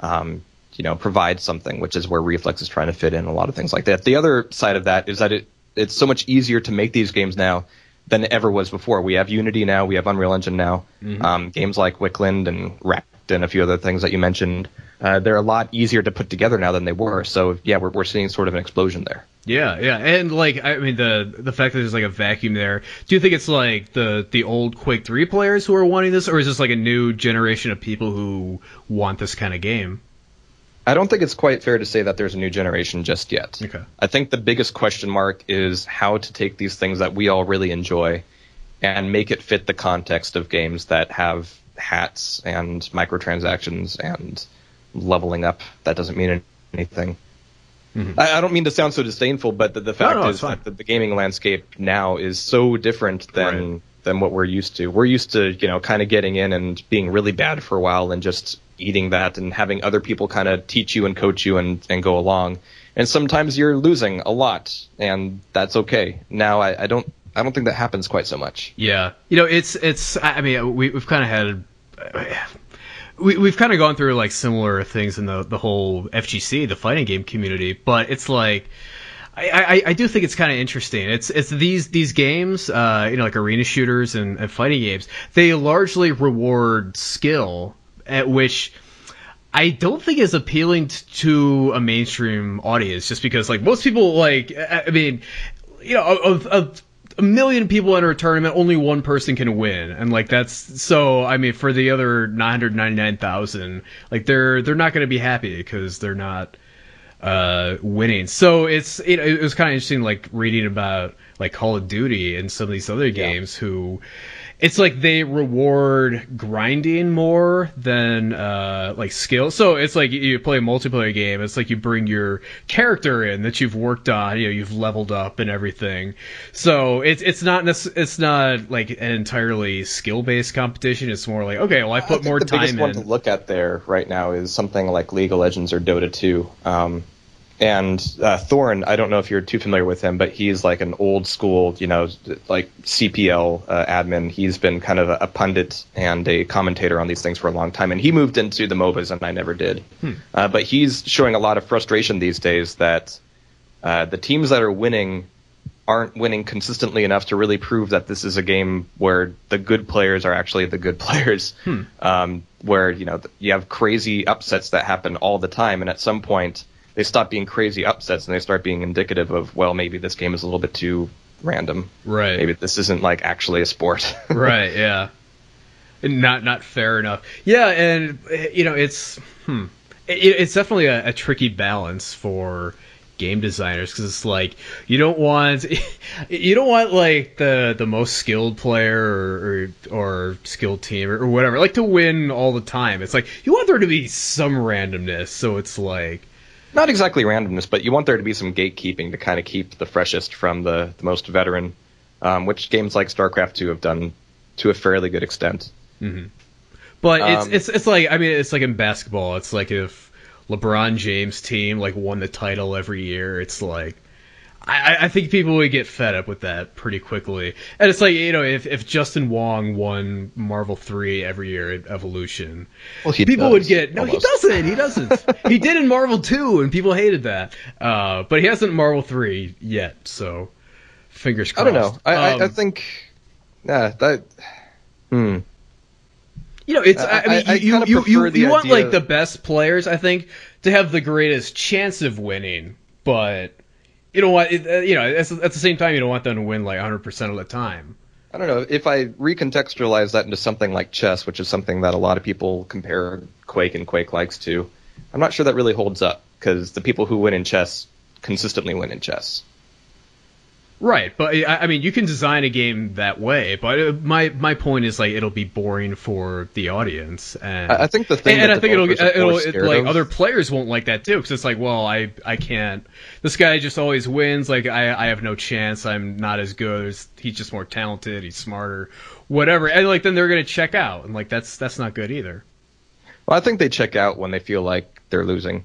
um, you know, provide something, which is where Reflex is trying to fit in a lot of things like that. The other side of that is that it it's so much easier to make these games now than it ever was before. We have Unity now, we have Unreal Engine now. Mm-hmm. Um, games like Wickland and Wrack and a few other things that you mentioned uh, they're a lot easier to put together now than they were. So yeah, we're we're seeing sort of an explosion there. Yeah, yeah, and like I mean the the fact that there's like a vacuum there. Do you think it's like the the old Quake Three players who are wanting this, or is this like a new generation of people who want this kind of game? I don't think it's quite fair to say that there's a new generation just yet. Okay. I think the biggest question mark is how to take these things that we all really enjoy and make it fit the context of games that have hats and microtransactions and leveling up. That doesn't mean anything. Mm-hmm. I, I, don't mean to sound so disdainful, but the, the fact no, no, is that the, the, gaming landscape now is so different than right. than what we're used to. We're used to you know kind of getting in and being really bad for a while and just eating that and having other people kind of teach you and coach you and and go along. And sometimes you're losing a lot, and that's okay. Now I, I don't I don't think that happens quite so much. Yeah, you know, it's it's. I mean, we, we've kind of had we, we've kind of gone through like similar things in the the whole FGC, the fighting game community, but it's like. I, I, I do think it's kind of interesting. It's it's these these games, uh, you know, like arena shooters and, and fighting games. They largely reward skill, at which I don't think is appealing to a mainstream audience. Just because, like, most people like, I mean, you know, of, of a million people enter a tournament, only one person can win, and like that's so. I mean, for the other nine hundred ninety nine thousand, like they're they're not going to be happy because they're not uh, winning. So it's it, it was kind of interesting, like reading about like Call of Duty and some of these other games yeah. who it's like they reward grinding more than uh, like skill. So it's like you play a multiplayer game. It's like you bring your character in that you've worked on. You know, you've leveled up and everything. So it's it's not nec- it's not like an entirely skill based competition. It's more like okay, well I put I more the time. The biggest in. one to look at there right now is something like League of Legends or Dota 2. Um, and uh, Thorin, I don't know if you're too familiar with him, but he's like an old school, you know, like CPL uh, admin. He's been kind of a, a, pundit and a commentator on these things for a long time, and he moved into the MOBAs, and I never did. Hmm. Uh, but he's showing a lot of frustration these days that uh, the teams that are winning aren't winning consistently enough to really prove that this is a game where the good players are actually the good players. Hmm. Um, where you know you have crazy upsets that happen all the time, and at some point they stop being crazy upsets and they start being indicative of well maybe this game is a little bit too random. Right. Maybe this isn't like actually a sport. right. Yeah. Not not fair enough. Yeah, and you know it's hmm, it, it's definitely a, a tricky balance for game designers because it's like you don't want you don't want like the the most skilled player or or, or skilled team or, or, whatever like to win all the time. It's like you want there to be some randomness, so it's like not exactly randomness, but you want there to be some gatekeeping to kind of keep the freshest from the, the most veteran, um, which games like StarCraft 2 have done to a fairly good extent. Mm-hmm. But um, it's it's it's like I mean it's like in basketball. It's like if LeBron James team like won the title every year. It's like I, I think people would get fed up with that pretty quickly. And it's like, you know, if, if Justin Wong won Marvel 3 every year at Evolution, Well, people does, would get, no, almost. he doesn't. He doesn't. he did in Marvel 2, and people hated that. Uh, but he hasn't in Marvel 3 yet, so fingers crossed. I don't know. I, I, I Um, think, yeah, that. Hmm. You know, it's. I- I, mean, I- I you you you, you, want like the best players, I think, to have the greatest chance of winning, but you don't want. uh, You know, at, at the same time, you don't want them to win like 100 percent of the time. I don't know if I recontextualize that into something like chess, which is something that a lot of people compare Quake and Quake likes to. I'm not sure that really holds up because the people who win in chess consistently win in chess. Right, but I, I mean, you can design a game that way. But uh, my my point is like it'll be boring for the audience, and I, think the thing and, I think it'll it'll it, like of- other players won't like that too because it's like, well, I I can't. This guy just always wins. Like I I have no chance. I'm not as good. as He's just more talented. He's smarter. Whatever. And like then they're gonna check out, and like that's that's not good either. Well, I think they check out when they feel like they're losing.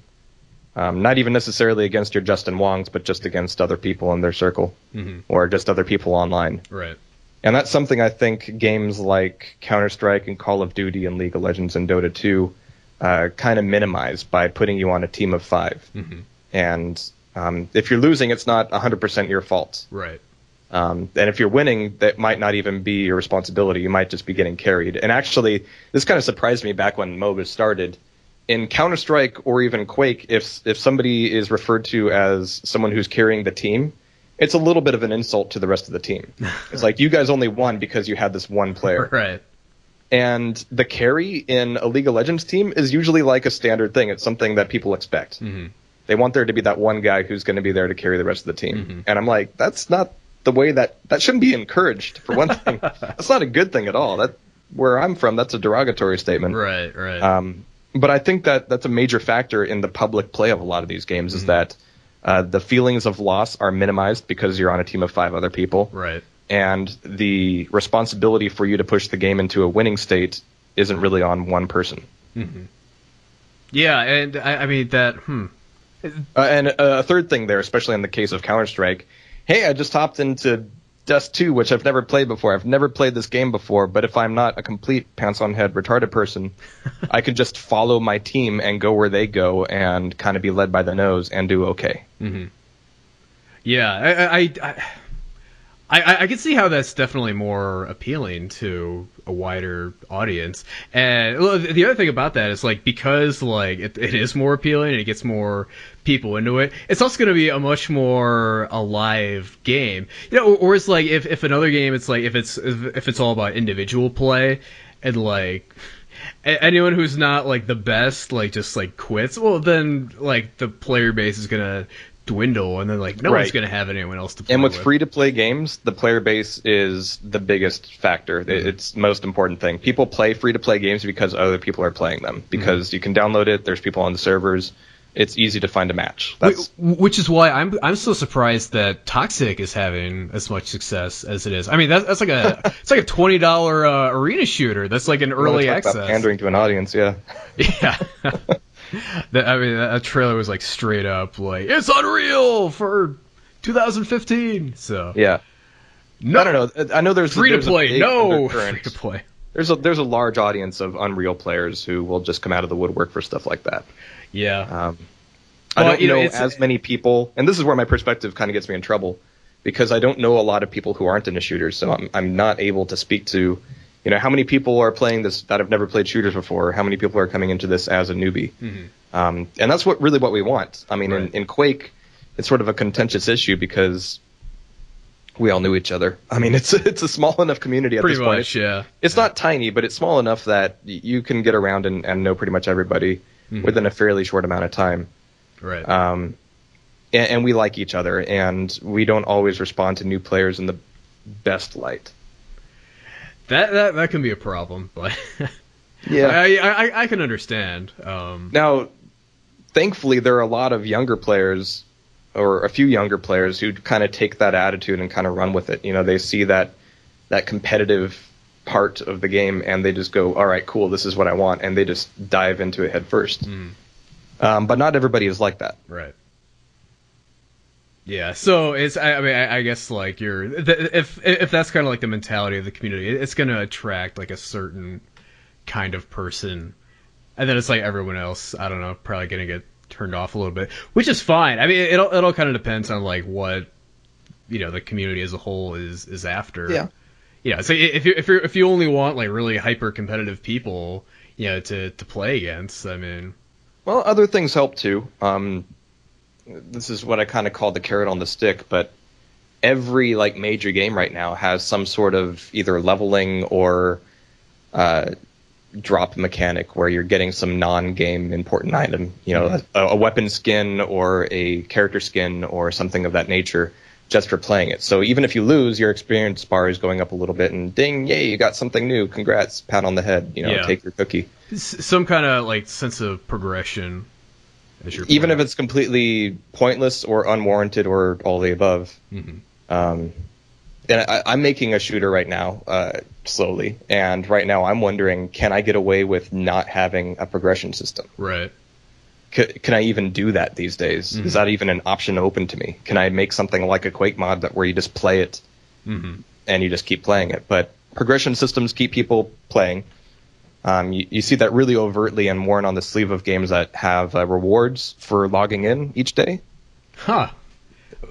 Um, not even necessarily against your Justin Wongs, but just against other people in their circle Mhm. or just other people online. Right. And that's something I think games like Counter Strike and Call of Duty and League of Legends and Dota 2 uh, kind of minimize by putting you on a team of 5 Mhm. And um, if you're losing, it's not 100% your fault. Right. Um, and if you're winning, that might not even be your responsibility. You might just be getting carried. And actually, this kind of surprised me back when MOBA started. In Counter Strike or even Quake, if if somebody is referred to as someone who's carrying the team, it's a little bit of an insult to the rest of the team. It's like you guys only won because you had this one player. Right. And the carry in a League of Legends team is usually like a standard thing. It's something that people expect. Mhm. They want there to be that one guy who's going to be there to carry the rest of the team. Mhm. And I'm like, that's not the way that that shouldn't be encouraged. For one thing, that's not a good thing at all. That where I'm from, that's a derogatory statement. Right. Right. Um, but I think that that's a major factor in the public play of a lot of these games Mm-hmm. is that uh, the feelings of loss are minimized because you're on a team of five other people right. and the responsibility for you to push the game into a winning state isn't really on one person. Yeah, and I, I mean that. Hmm. Uh, and uh, a third thing there, especially in the case of Counter Strike, hey, I just hopped into Dust 2, which I've never played before. I've never played this game before, but if I'm not a complete pants on head retarded person, I could just follow my team and go where they go and kind of be led by the nose and do okay. Mm-hmm. Yeah, I, I, I, I, I can see how that's definitely more appealing to a wider audience. And the other thing about that is like because like it, it is more appealing and it gets more people into it. It's also going to be a much more alive game. You know, or, or it's like if if another game, it's like if it's if, it's all about individual play and like anyone who's not like the best like just like quits well then like the player base is gonna dwindle and then like no one's gonna have anyone else to play And with with. free to play games, the player base is the biggest factor. It- It's most important thing. People play free to play games because other people are playing them. Because you can download it, there's people on the servers. It's easy to find a match. That's which is why I'm I'm so surprised that Toxikk is having as much success as it is. I mean that's that's like a it's like a twenty dollar uh, arena shooter. That's like an early access. about pandering to an audience, yeah. Yeah. that, I mean, that trailer was like straight up like it's unreal for 2015. So Yeah. no, I don't know. I know there's free to there's play. No, free to play. There's a there's a large audience of Unreal players who will just come out of the woodwork for stuff like that. Yeah. Um, Well, I don't you know, know, as many people, and this is where my perspective kind of gets me in trouble because I don't know a lot of people who aren't into shooters, so I'm I'm not able to speak to, you know, how many people are playing this that have never played shooters before, how many people are coming into this as a newbie, um, and that's what really what we want. I mean, Mm-hmm. Right. in, in Quake, it's sort of a contentious issue because we all knew each other. I mean, it's it's a small enough community at Pretty this point. much, yeah. It's not tiny, but it's small enough that you can get around and, and know pretty much everybody Mm-hmm. within a fairly short amount of time. Right. Um, and, and we like each other, and we don't always respond to new players in the best light. That that that can be a problem, but Yeah. I, I I can understand. Um, Now, thankfully, there are a lot of younger players, or a few younger players, who kind of take that attitude and kind of run with it. You know, they see that that competitive part of the game, and they just go, "All right, cool, this is what I want," and they just dive into it head first. Mm. Um, but not everybody is like that. Right. Yeah, so it's I, I mean I, I guess like you're if if that's kind of like the mentality of the community, it's going to attract like a certain kind of person, and then it's like everyone else. I don't know, probably going to get turned off a little bit, which is fine. I mean, it all it all kind of depends on like what you know the community as a whole is is after. Yeah. Yeah. So if you if you if you only want like really hyper competitive people, you know, to to play against, I mean. Well, other things help too. Um, this is what I kind of call the carrot on the stick, but every like major game right now has some sort of either leveling or uh, drop mechanic where you're getting some non-game important item, you know, a, a weapon skin or a character skin or something of that nature just for playing it. So even if you lose, your experience bar is going up a little bit and ding, yay, you got something new. Congrats, pat on the head, you know, Yeah. take your cookie. Some kind of like sense of progression even if it's completely pointless or unwarranted or all the above. Mhm. Um, and I, I'm making a shooter right now, uh, slowly, and right now I'm wondering, can I get away with not having a progression system? right. C- can I even do that these days? Is that even an option open to me? Can I make something like a Quake mod that where you just play it hmm and you just keep playing it? But progression systems keep people playing. Um, you, you see that really overtly and worn on the sleeve of games that have uh, rewards for logging in each day. Huh.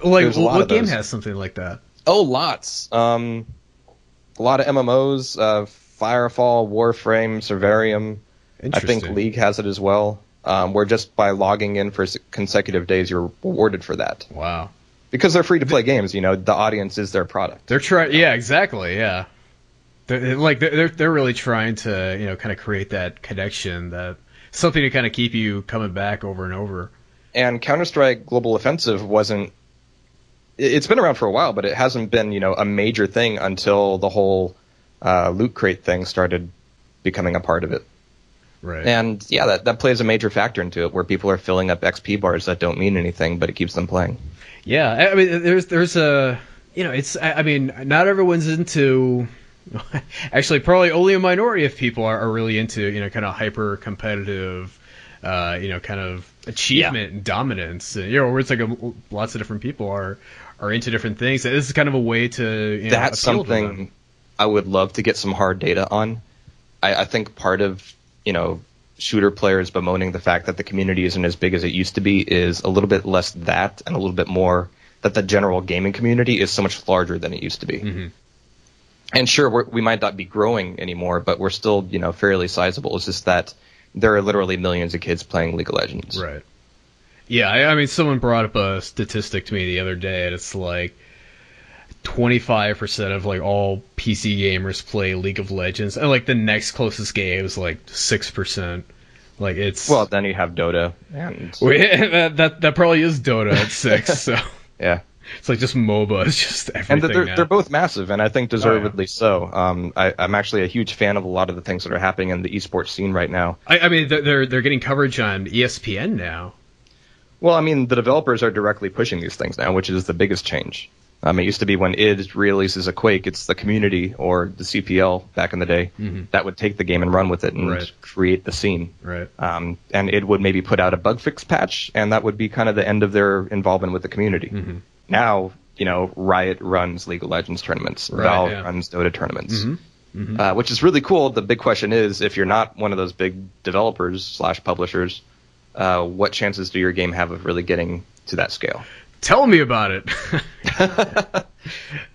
Like There's what game has something like that? Oh, lots. Um, a lot of MMOs, uh, Firefall, Warframe, Servarium. I think League has it as well. Um, where just by logging in for consecutive days, you're rewarded for that Wow. because they're free to play games. You know, the audience is their product. They're trying. Yeah, exactly. Yeah. They're, like they're they're really trying to you know kind of create that connection that something to kind of keep you coming back over and over. And Counter Strike Global Offensive wasn't. it- It's been around for a while, but it hasn't been you know a major thing until the whole uh, loot crate thing started becoming a part of it. Right. And yeah, that, that plays a major factor into it, where people are filling up XP bars that don't mean anything, but it keeps them playing. Yeah, I I mean, there's there's a you know, it's I I mean, not everyone's into. Actually, probably only a minority of people are, are really into you know kind of hyper competitive, uh, you know, kind of achievement and dominance. You know, where it's like a, lots of different people are are into different things. This is kind of a way to you know, That's appeal to something I would love to get some hard data on. I, I think part of you know shooter players bemoaning the fact that the community isn't as big as it used to be is a little bit less that and a little bit more that the general gaming community is so much larger than it used to be. Mhm. And sure, we're, we might not be growing anymore, but we're still you know fairly sizable. It's just that there are literally millions of kids playing League of Legends. Right. Yeah, I, I mean, someone brought up a statistic to me the other day, and it's like 25% of like all PC gamers play League of Legends, and like the next closest game is like 6%. Like it's Well, then you have Dota and Well, that, that that probably is Dota at six, so yeah. It's like just MOBA. It's just everything. and they're, now. they're both massive, and I think deservedly so. Um, I, I'm actually a huge fan of a lot of the things that are happening in the esports scene right now. I, I mean, they're- they're getting coverage on ESPN now. Well, I mean, the developers are directly pushing these things now, which is the biggest change. Um, it used to be when id releases a Quake, it's the community or the CPL back in the day Mhm. that would take the game and run with it and Right. create the scene. Right. Um, and id would maybe put out a bug fix patch, and that would be kind of the end of their involvement with the community. Mhm. Now, you know, Riot runs League of Legends tournaments, Right, Valve yeah. runs Dota tournaments. Mhm. Mhm. uh, which is really cool. The big question is, if you're not one of those big developers slash publishers, uh, what chances do your game have of really getting to that scale? Tell me about it.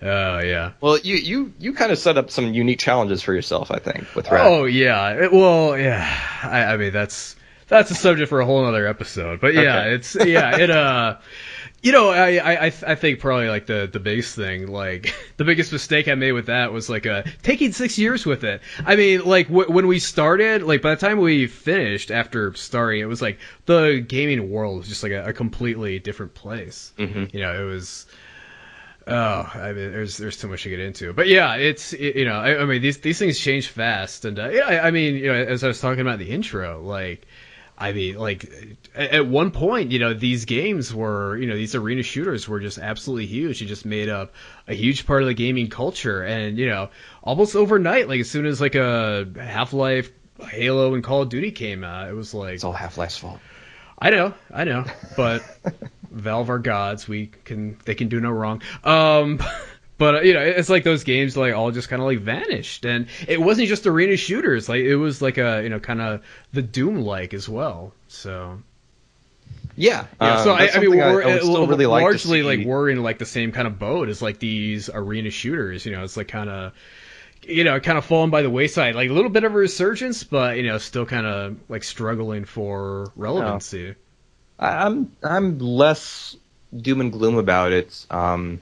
Oh yeah. Well, you you you kind of set up some unique challenges for yourself, I think, with Red. Oh yeah. It- well, yeah. I, I mean, that's that's a subject for a whole other episode. But yeah, Okay. it's yeah. It uh. You know, I, I I I think probably like the the biggest thing, like the biggest mistake I made with that was like uh taking six years with it. I mean, like w- when we started, like by the time we finished after starting, it was like the gaming world was just like a, a completely different place. Mhm. You know, it was. Oh, I mean, there's there's too much to get into, but yeah, it's it- you know, I, I mean, these these things change fast, and uh, yeah, I, I mean, you know, as I was talking about in the intro, like, I mean, like at, one point, you know, these games were, you know, these arena shooters were just absolutely huge. It just made up a huge part of the gaming culture, and you know, almost overnight, like as soon as like a Half Life, Halo, and Call of Duty came out, it was like It's all Half Life's fault. I know, I know, but Valve are gods. We can, they can do no wrong. Um, but uh, you know, it's like those games like all just kind of like vanished, and it wasn't just arena shooters. Like it was like a you know kind of the Doom like as well. So Yeah. yeah, um, so I, I mean, we're I would still really like largely see. like we're in like the same kind of boat as like these arena shooters. You know, it's like kind of, you know, kind of falling by the wayside. Like a little bit of a resurgence, but you know, still kind of like struggling for relevancy. I- I'm I'm less doom and gloom about it, um,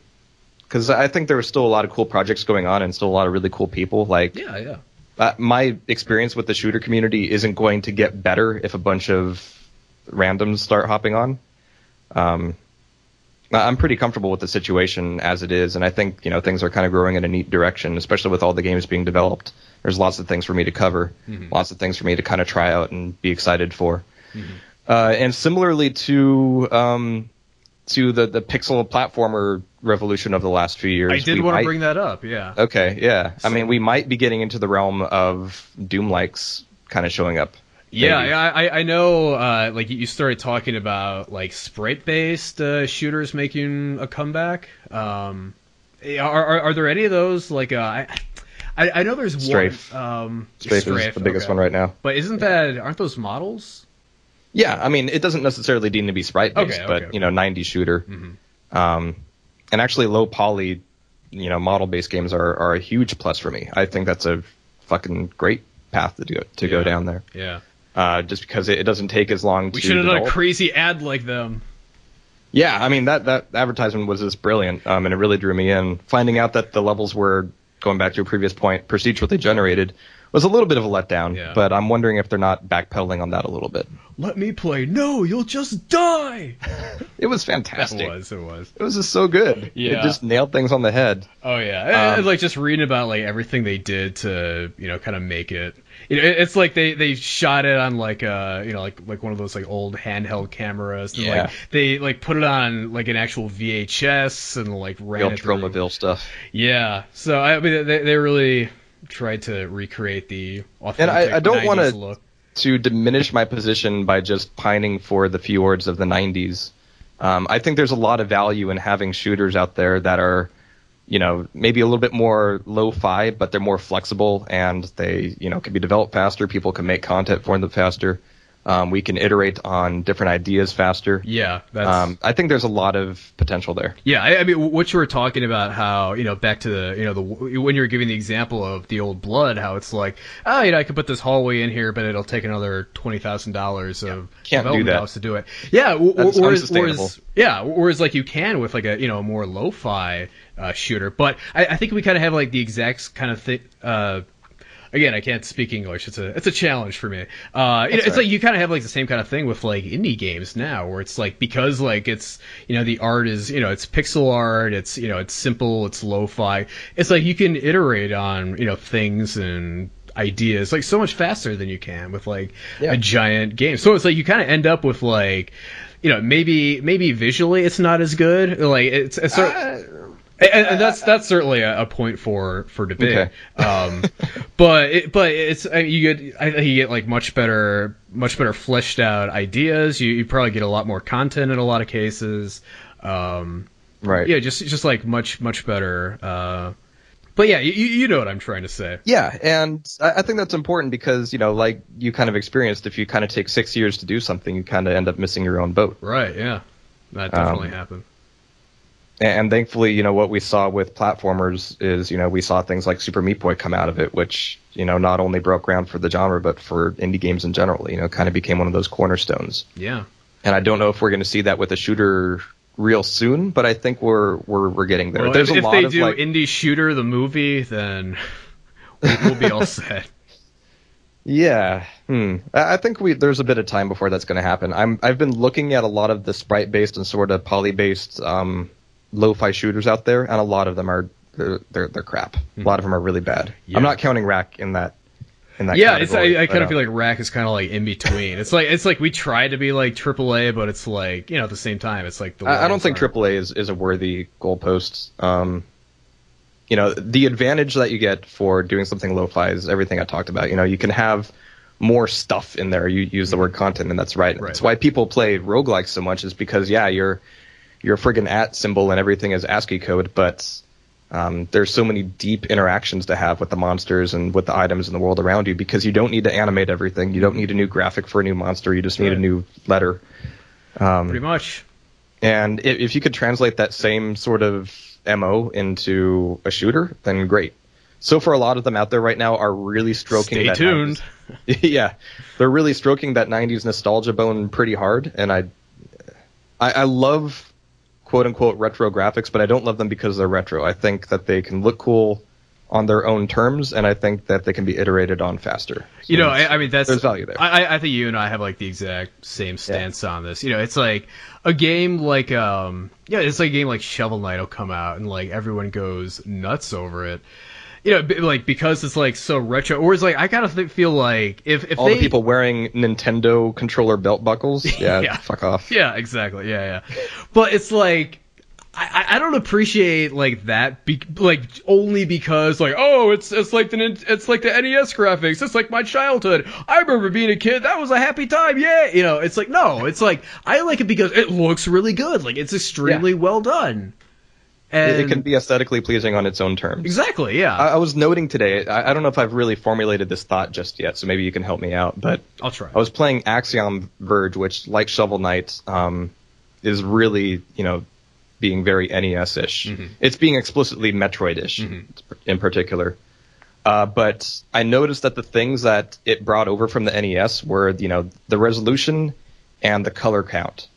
because I think there are still a lot of cool projects going on and still a lot of really cool people. Like Yeah, yeah, uh, my experience with the shooter community isn't going to get better if a bunch of randoms start hopping on. Um, I'm pretty comfortable with the situation as it is, and I think you know things are kind of growing in a neat direction, especially with all the games being developed. There's lots of things for me to cover, lots of things for me to kind of try out and be excited for. Uh, and similarly to um, to the the pixel platformer revolution of the last few years, I did want to bring that up. Yeah. Okay, yeah. I mean, we might be getting into the realm of Doom likes kind of showing up. Yeah, Maybe. yeah, I, I know. Uh, like you started talking about like sprite-based uh, shooters making a comeback. Um, are, are are there any of those? Like, uh, I, I know there's Strafe. one. Um, Strafe, is the biggest okay. one right now. But isn't that aren't those models? Yeah, I mean, it doesn't necessarily need to be sprite based, Okay, but okay, you know, 90 shooter. Um, and actually, low poly, you know, model based games are are a huge plus for me. I think that's a fucking great path to go to go down there. Yeah. Uh, just because it, it doesn't take as long We to should have done a crazy ad like them. Yeah, I mean that that advertisement was just brilliant, um, and it really drew me in. Finding out that the levels were going back to a previous point, procedurally generated, was a little bit of a letdown. Yeah. But I'm wondering if they're not backpedaling on that a little bit. Let me play. No, you'll just die. It was That fantastic. was. It was. It was just so good. Yeah. It just nailed things on the head. Oh yeah, Um, and, like just reading about like everything they did to you know kind of make it. You know, it- it's like they they shot it on like uh you know like like one of those like old handheld cameras. And, Yeah. Like they like put it on like an actual VHS and like ran Real it through. Tromaville stuff. Yeah. So I mean they they really tried to recreate the authentic I- I don't 90s wanna- look. To diminish my position by just pining for the fjords of the 90s. Um, I think there's a lot of value in having shooters out there that are, you know, maybe a little bit more lo-fi, but they're more flexible and they, you know, can be developed faster. People can make content for them faster. Um, we can iterate on different ideas faster. Yeah. That's. Um, I think there's a lot of potential there. Yeah, I, I mean, what you were talking about, how you know, back to the, you know, the when you were giving the example of the old blood, how it's like, oh, you know, I could put this hallway in here, but it'll take another twenty thousand dollars of Can't development dollars to do it. Yeah, That's whereas, whereas, yeah, whereas like you can with like a you know a more lo-fi uh, shooter, but I, I think we kind of have like the exact kind of thing. Uh, Again, I can't speak English. It's a it's a challenge for me. Uh, you know, it's all like you kind of have like the same kind of thing with like indie games now, where it's like because like it's you know the art is you know it's pixel art, it's you know it's simple, it's lo-fi. It's like you can iterate on you know things and ideas like so much faster than you can with like Yeah. a giant game. So it's like you kind of end up with like you know maybe maybe visually it's not as good. Like it's, it's sort Uh, and, and that's that's certainly a, a point for for debate. Okay. Um, but it, but it's I mean, you get I think you get like much better much better fleshed out ideas. You, you probably get a lot more content in a lot of cases. Um, right. yeah, just just like much much better. Uh, but yeah, you, you know what I'm trying to say. Yeah, and I I think that's important because you know, like you kind of experienced, if you kind of take six years to do something, you kind of end up missing your own boat. Right? Yeah, that definitely Um, happened. And thankfully, you know, what we saw with platformers is, you know, we saw things like Super Meat Boy come out of it, which, you know, not only broke ground for the genre, but for indie games in general, you know, kind of became one of those cornerstones. Yeah. And I don't know if we're going to see that with a shooter real soon, but I think we're we're we're getting there. Well, There's if, a if they of do like, indie shooter the movie, then we'll, we'll be all set. Yeah, hmm. I I think we there's a bit of time before that's going to happen. I'm I've been looking at a lot of the sprite based and sort of poly based um, lo-fi shooters out there, and a lot of them are they're they're, they're crap. A lot of them are really bad. Yeah. I'm not counting Wrack in that in that. yeah, it's, I, I kind of uh, feel like Wrack is kind of like in between. It's like it's like we try to be like AAA, but it's like you know at the same time it's like the. I, I don't think aren't- AAA is is a worthy goalpost. Um, you know, the advantage that you get for doing something lo-fi is everything I talked about. You know, you can have more stuff in there. You use the word content, and that's right. Right. That's why people play roguelikes so much, is because yeah, you're you're friggin' at symbol and everything is ASCII code, but um, there's so many deep interactions to have with the monsters and with the items in the world around you because you don't need to animate everything. You don't need a new graphic for a new monster. You just need Right. a new letter. Pretty much. And if, if you could translate that same sort of MO into a shooter, then great. So for a lot of them out there right now are really stroking Stay that tuned. 90s yeah, they're really stroking that '90s nostalgia bone pretty hard, and I, I, I love quote unquote retro graphics, but I don't love them because they're retro. I think that they can look cool on their own terms, and I think that they can be iterated on faster. You know, I, I mean, that's there's value there. I, I- I think you and I have like the exact same stance on this. You know, it's like a game like um, yeah, it's like a game like Shovel Knight will come out and like everyone goes nuts over it. You know, b- like because it's like so retro, or it's like I kind of th- feel like if if all they, the people wearing Nintendo controller belt buckles, yeah, Yeah. fuck off. Yeah, exactly. Yeah, yeah. But it's like I, I don't appreciate like that, be, like only because like oh it's it's like the it's like the NES graphics. It's like my childhood. I remember being a kid. That was a happy time. Yeah, you know. It's like no. It's like I like it because it looks really good. Like it's extremely well done. And It, can be aesthetically pleasing on its own terms. exactly yeah. I, I was noting today. I, I don't know if I've really formulated this thought just yet, so maybe you can help me out. But I'll try. I was playing Axiom Verge, which, like Shovel Knight, um, is really, you know, being very NES-ish. It's being explicitly Metroid-ish in particular. Uh, but I noticed that the things that it brought over from the NES were, you know, the resolution and the color count.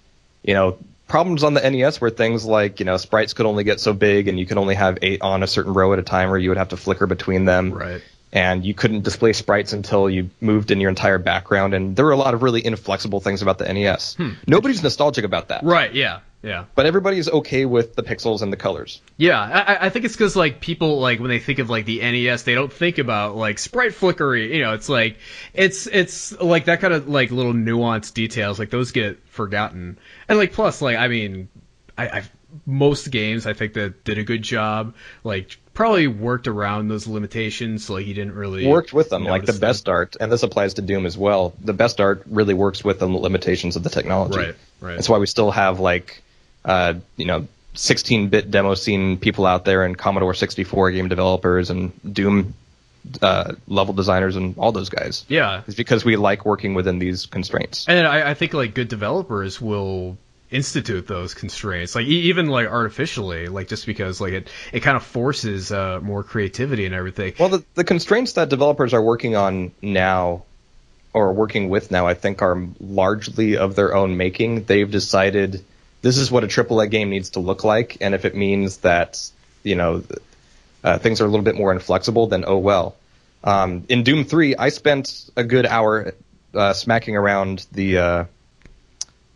You know, problems on the NES were things like, you know, sprites could only get so big and you could only have eight on a certain row at a time or you would have to flicker between them Right. and you couldn't display sprites until you moved in your entire background. And there were a lot of really inflexible things about the NES. Hmm. Nobody's nostalgic about that, Right. Yeah. Yeah. but everybody's okay with the pixels and the colors. Yeah, I, I- I think it's because like people like when they think of like the NES, they don't think about like sprite flickery. You know, it's like it's it's like that kind of like little nuanced details like those get forgotten. And like plus like I mean, I, I most games I think that did a good job. Like probably worked around those limitations. So, like you didn't really Worked with them, like the them. best art, and this applies to Doom as well. The best art really works with the limitations of the technology. Right, right. That's why we still have like, uh, you know, 16-bit demo scene people out there, and Commodore 64 game developers, and Doom uh, level designers, and all those guys. Yeah, It's because we like working within these constraints. And I, I think like good developers will institute those constraints, like even like artificially, like just because like it it kind of forces uh, more creativity and everything. Well, the, the constraints that developers are working on now, or working with now, I think are largely of their own making. They've decided this is what a AAA game needs to look like, and if it means that you know uh, things are a little bit more inflexible, then oh well. Um, in Doom 3, I spent a good hour uh, smacking around the uh,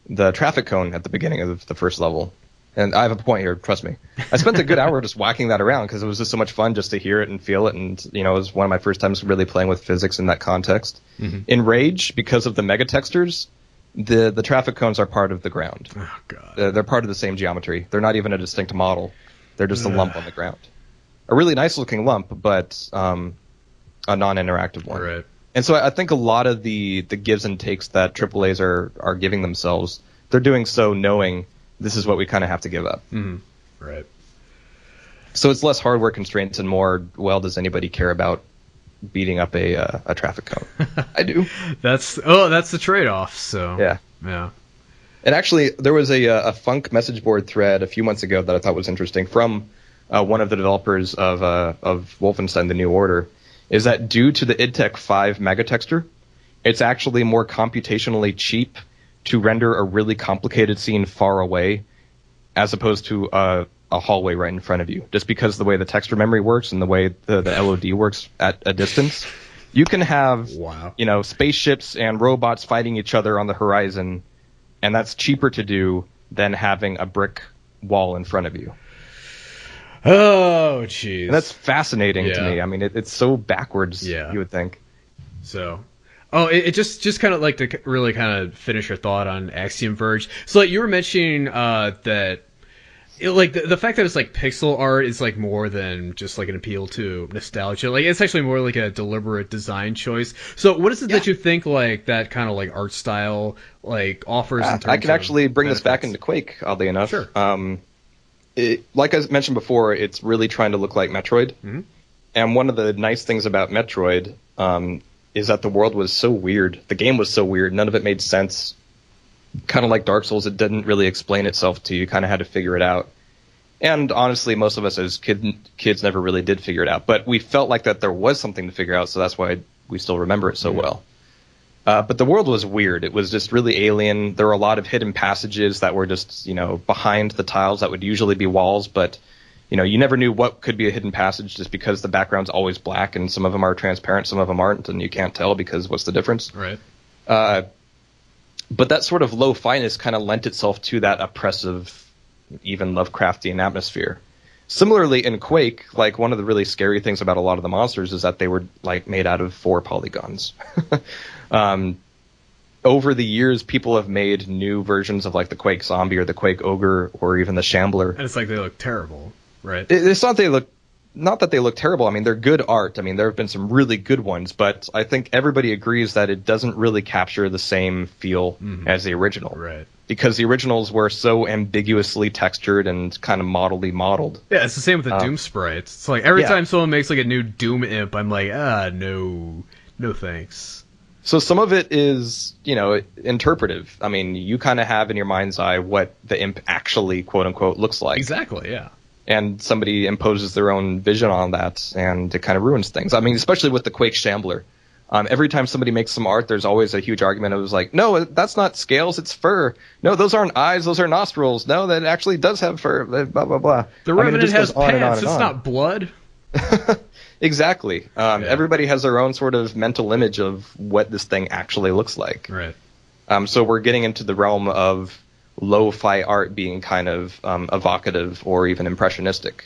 the traffic cone at the beginning of the first level. And I have a point here, trust me. I spent a good hour just whacking that around because it was just so much fun just to hear it and feel it. And, you know, it was one of my first times really playing with physics in that context. In Rage, because of the mega textures, the, the traffic cones are part of the ground. oh god. Uh, they're part of the same geometry. They're not even a distinct model. They're just a lump on the ground. A really nice looking lump, but um, a non-interactive one. Right. And so I think a lot of the, the gives and takes that AAA's are, are giving themselves, they're doing so knowing this is what we kind of have to give up. Right. So it's less hardware constraints and more, well, does anybody care about beating up a, uh, a traffic cone? I do. That's oh that's the trade off. So Yeah. yeah. And actually, there was a, uh, a Func message board thread a few months ago that I thought was interesting from uh, one of the developers of uh, of Wolfenstein: The New Order. Is that due to the IdTech 5 megatexture, it's actually more computationally cheap to render a really complicated scene far away, as opposed to a, hallway right in front of you. Just because the way the texture memory works and the way the, the LOD works at a distance, you can have Wow. you know spaceships and robots fighting each other on the horizon and that's cheaper to do than having a brick wall in front of you. Oh jeez. That's fascinating to me. I mean, it, it's so backwards. Yeah. you would think. So, oh, it, it just just kind of like to really kind of finish your thought on Axiom Verge. So, like you were mentioning uh, that it, like the, the fact that it's like pixel art is like more than just like an appeal to nostalgia. Like it's actually more like a deliberate design choice. So what is it that you think like that kind of like art style like offers? Uh, I can actually bring benefits? this back into Quake, oddly enough. Sure. Um, it, like I mentioned before, it's really trying to look like Metroid. Mm-hmm. And one of the nice things about Metroid um, is that the world was so weird. The game was so weird. None of it made sense. Kind of like Dark Souls, it didn't really explain itself to you. You kind of had to figure it out. And honestly, most of us as kid, kids never really did figure it out. But we felt like that there was something to figure out, so that's why we still remember it so mm-hmm. well. Uh, but the world was weird. It was just really alien. There were a lot of hidden passages that were just, you know, behind the tiles that would usually be walls, but you know, you never knew what could be a hidden passage just because the background's always black and some of them are transparent, some of them aren't, and you can't tell because what's the difference? Right. Uh, but that sort of low fineness kind of lent itself to that oppressive, even Lovecraftian atmosphere. Similarly, in Quake, like one of the really scary things about a lot of the monsters is that they were like made out of four polygons. um, over the years, people have made new versions of like the Quake Zombie or the Quake Ogre or even the Shambler. And it's like they look terrible. Right. It's not they look not that they look terrible. I mean, they're good art. I mean, there have been some really good ones, but I think everybody agrees that it doesn't really capture the same feel mm-hmm. as the original. Right. Because the originals were so ambiguously textured and kind of modelly modeled. Yeah, it's the same with the um, Doom sprites. It's like every yeah. time someone makes like a new Doom imp, I'm like, ah, no, no thanks. So some of it is, you know, interpretive. I mean, you kind of have in your mind's eye what the imp actually, quote unquote, looks like. Exactly. Yeah and somebody imposes their own vision on that, and it kind of ruins things. I mean, especially with the Quake Shambler. Um, every time somebody makes some art, there's always a huge argument. It was like, no, that's not scales, it's fur. No, those aren't eyes, those are nostrils. No, that actually does have fur. Blah blah blah. The Revenant I mean, has pants. it's not blood. exactly. Um, yeah. Everybody has their own sort of mental image of what this thing actually looks like. Right. Um, so we're getting into the realm of lo-fi art being kind of um, evocative or even impressionistic.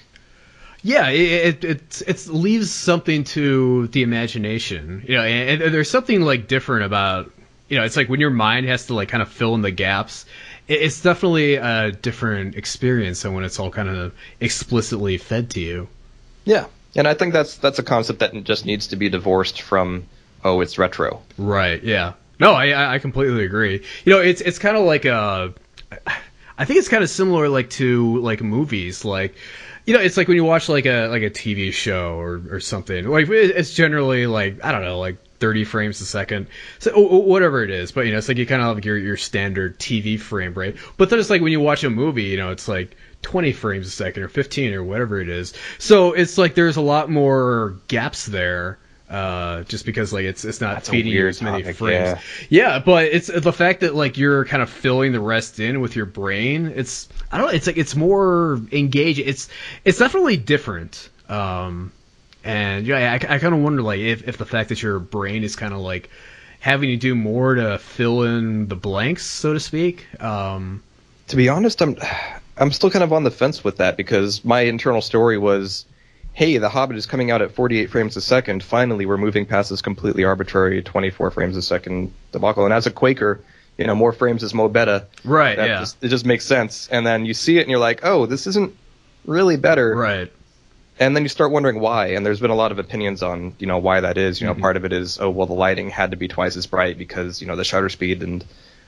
Yeah, it, it it leaves something to the imagination, you know, and, and, there's something like different about, you know, it's like when your mind has to like kind of fill in the gaps. It, it's definitely a different experience than when it's all kind of explicitly fed to you. Yeah, and I think that's that's a concept that just needs to be divorced from oh, it's retro. Right. Yeah. No, I I completely agree. You know, it's it's kind of like a I think it's kind of similar like to like movies like you know it's like when you watch like a like a TV show or or something like it's generally like I don't know like 30 frames a second so whatever it is but you know it's like you kind of have your your standard TV frame rate but then it's like when you watch a movie you know it's like 20 frames a second or 15 or whatever it is so it's like there's a lot more gaps there uh, just because like it's it's not That's feeding you as many topic, frames. Yeah. yeah, but it's the fact that like you're kind of filling the rest in with your brain. It's I don't know. It's like it's more engaging. It's it's definitely different. Um, and yeah, I, I kind of wonder like if if the fact that your brain is kind of like having to do more to fill in the blanks, so to speak. Um, to be honest, I'm I'm still kind of on the fence with that because my internal story was hey, The Hobbit is coming out at 48 frames a second. Finally, we're moving past this completely arbitrary 24 frames a second debacle. And as a Quaker, you know, more frames is more better. Right. That yeah. Just, it just makes sense. And then you see it and you're like, oh, this isn't really better. Right. And then you start wondering why. And there's been a lot of opinions on, you know, why that is. You know, mm-hmm. part of it is, oh, well, the lighting had to be twice as bright because, you know, the shutter speed and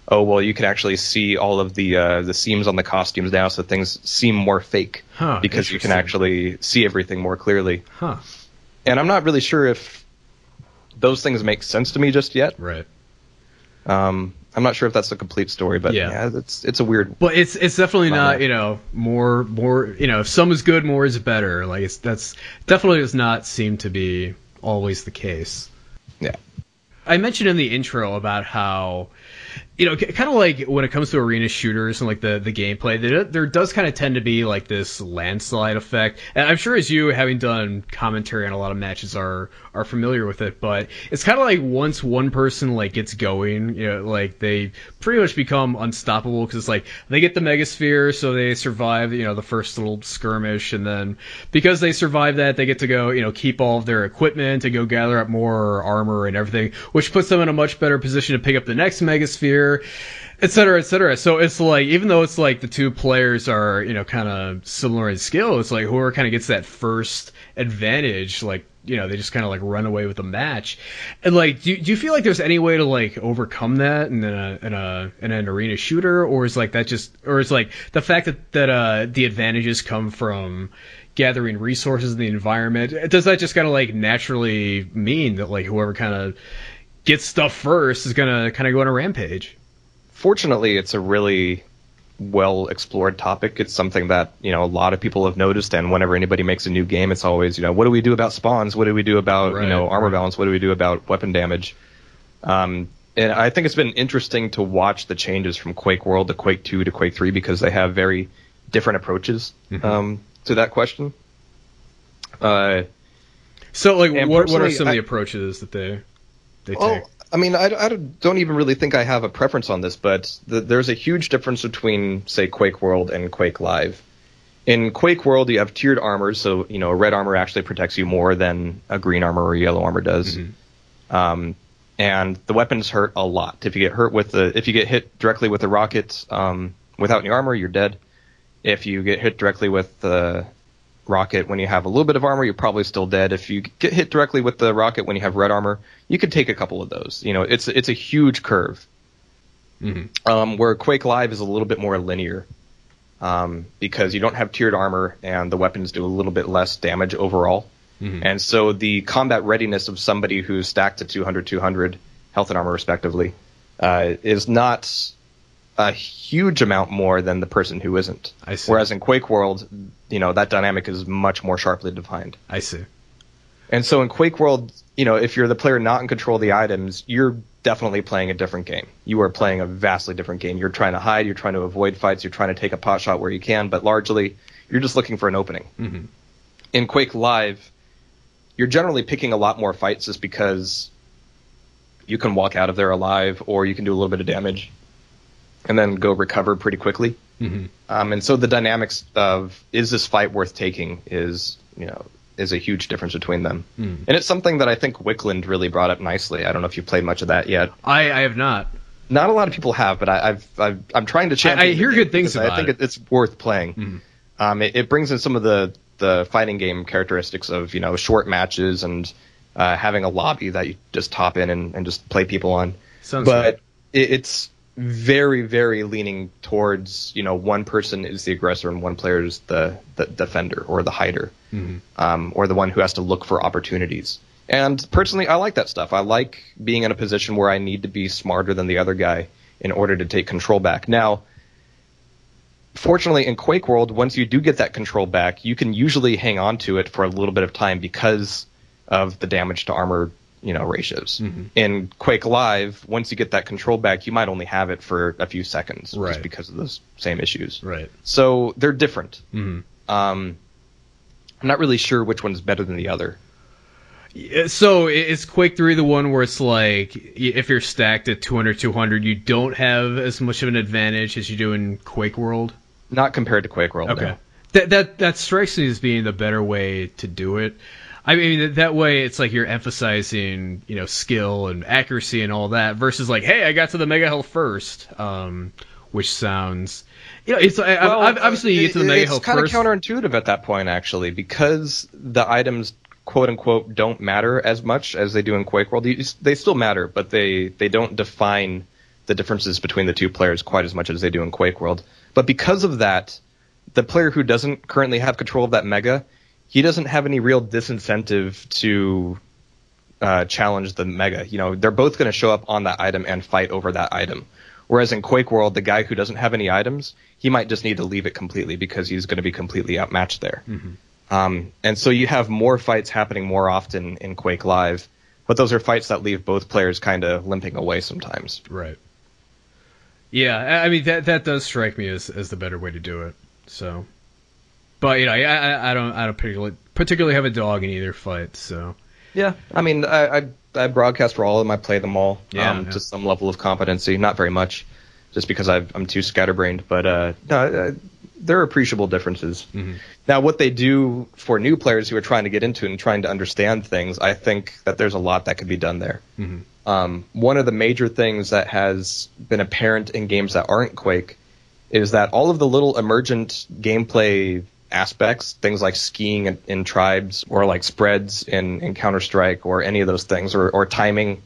oh well you can actually see all of the uh, the seams on the costumes now so things seem more fake. Huh, because you can actually see everything more clearly. Huh. And i'm not really sure if those things make sense to me just yet. Right. Um i'm not sure if that's a complete story but yeah, yeah it's it's a weird but it's it's definitely not you know more more you know if some is good more is better. Like it's that's definitely does not seem to be always the case. Yeah. I mentioned in the intro about how you know, kind of like when it comes to arena shooters and like the the gameplay, there, does kind of tend to be like this landslide effect. And I'm sure as you, having done commentary on a lot of matches, are are familiar with it. But it's kind of like once one person like gets going, you know, like they pretty much become unstoppable because it's like they get the megasphere, so they survive, you know, the first little skirmish, and then because they survive that, they get to go, you know, keep all of their equipment and go gather up more armor and everything, which puts them in a much better position to pick up the next megasphere other, et cetera, et cetera. So it's like even though it's like the two players are you know kind of similar in skill, it's like whoever kind of gets that first advantage, like you know they just kind of like run away with the match. And like, do do you feel like there's any way to like overcome that in a in a in an arena shooter, or is like that just, or is like the fact that that uh the advantages come from gathering resources in the environment does that just kind of like naturally mean that like whoever kind of gets stuff first is gonna kind of go on a rampage Fortunately, it's a really well explored topic. It's something that you know a lot of people have noticed, and whenever anybody makes a new game, it's always you know what do we do about spawns? What do we do about Right, you know armor right. balance? What do we do about weapon damage? Um, and I think it's been interesting to watch the changes from Quake World to Quake Two to Quake Three because they have very different approaches Mm-hmm. um, to that question. Uh, so like what, what are some of the approaches that they they take I mean, I, I don't even really think I have a preference on this, but the, there's a huge difference between, say, Quake World and Quake Live. In Quake World, you have tiered armors, so you know, a red armor actually protects you more than a green armor or yellow armor does. Um, and the weapons hurt a lot. If you get hurt with the, if you get hit directly with a rocket um, without any armor, you're dead. If you get hit directly with the rocket when you have a little bit of armor, you're probably still dead. If you get hit directly with the rocket when you have red armor, you could take a couple of those. You know, it's it's a huge curve. Um, where Quake Live is a little bit more linear, um, because you don't have tiered armor and the weapons do a little bit less damage overall. And so the combat readiness of somebody who's stacked to 200, 200 health and armor respectively, uh, is not a huge amount more than the person who isn't. I see. Whereas in Quake World, you know, that dynamic is much more sharply defined. I see And so in Quake World, you know, if you're the player not in control of the items, you're definitely playing a different game. You are playing a vastly different game. You're trying to hide, you're trying to avoid fights, you're trying to take a pot shot where you can, but largely you're just looking for an opening. Mhm. In Quake Live, you're generally picking a lot more fights just because you can walk out of there alive or you can do a little bit of damage and then go recover pretty quickly. Mhm. Um, and so the dynamics of is this fight worth taking is you know is a huge difference between them, Hmm. and it's something that I think Wickland really brought up nicely. I don't know if you've played much of that yet. I I have not Not a lot of people have, but I, I've, I've I'm trying to champion. I hear good things about I think it. It's worth playing. Um, it, it brings in some of the the fighting game characteristics of you know short matches and uh, having a lobby that you just top in and, and just play people on. Sounds but it, it's very very leaning towards you know one person is the aggressor and one player is the the defender or the hider um, or the one who has to look for opportunities. And personally, I like that stuff. I like being in a position where I need to be smarter than the other guy in order to take control back. Now, fortunately, in Quake World, once you do get that control back, you can usually hang on to it for a little bit of time because of the damage to armor, you know, ratios. In Quake Live, once you get that control back, you might only have it for a few seconds Right. just because of those same issues. right So they're different. Mhm. Um, I'm not really sure which one's better than the other. So is Quake 3 the one where it's like if you're stacked at 200 200 you don't have as much of an advantage as you do in Quake World? Not compared to Quake World. Okay. no. That that that strikes me as being the better way to do it. I mean that- way it's like you're emphasizing, you know, skill and accuracy and all that versus like, hey, I got to the mega health first. Um which sounds you know, it's Well, I, obviously you get to the mega it's kind of counterintuitive at that point, actually, because the items "quote unquote" don't matter as much as they do in Quake World. They still matter, but they they don't define the differences between the two players quite as much as they do in Quake World. But because of that, the player who doesn't currently have control of that mega, he doesn't have any real disincentive to uh, challenge the mega. You know, they're both going to show up on that item and fight over that item. Whereas in Quake World, the guy who doesn't have any items, he might just need to leave it completely because he's going to be completely outmatched there. Um, and so you have more fights happening more often in Quake Live, but those are fights that leave both players kind of limping away sometimes. Right. Yeah, I I mean that that does strike me as, as the better way to do it. So, but you know, I, I, I don't I don't particularly particularly have a dog in either fight. So Yeah, I mean, I, I, I broadcast for all of them. I play them all Yeah, um, yeah. to some level of competency. Not very much, just because I've, I'm too scatterbrained. But uh, no, uh, there are appreciable differences. Mm-hmm. Now, what they do for new players who are trying to get into it and trying to understand things, I think that there's a lot that could be done there. Mm-hmm. Um, one of the major things that has been apparent in games that aren't Quake is that all of the little emergent gameplay aspects, things like skiing in, in tribes or like spreads in, in Counter Strike or any of those things, or, or timing,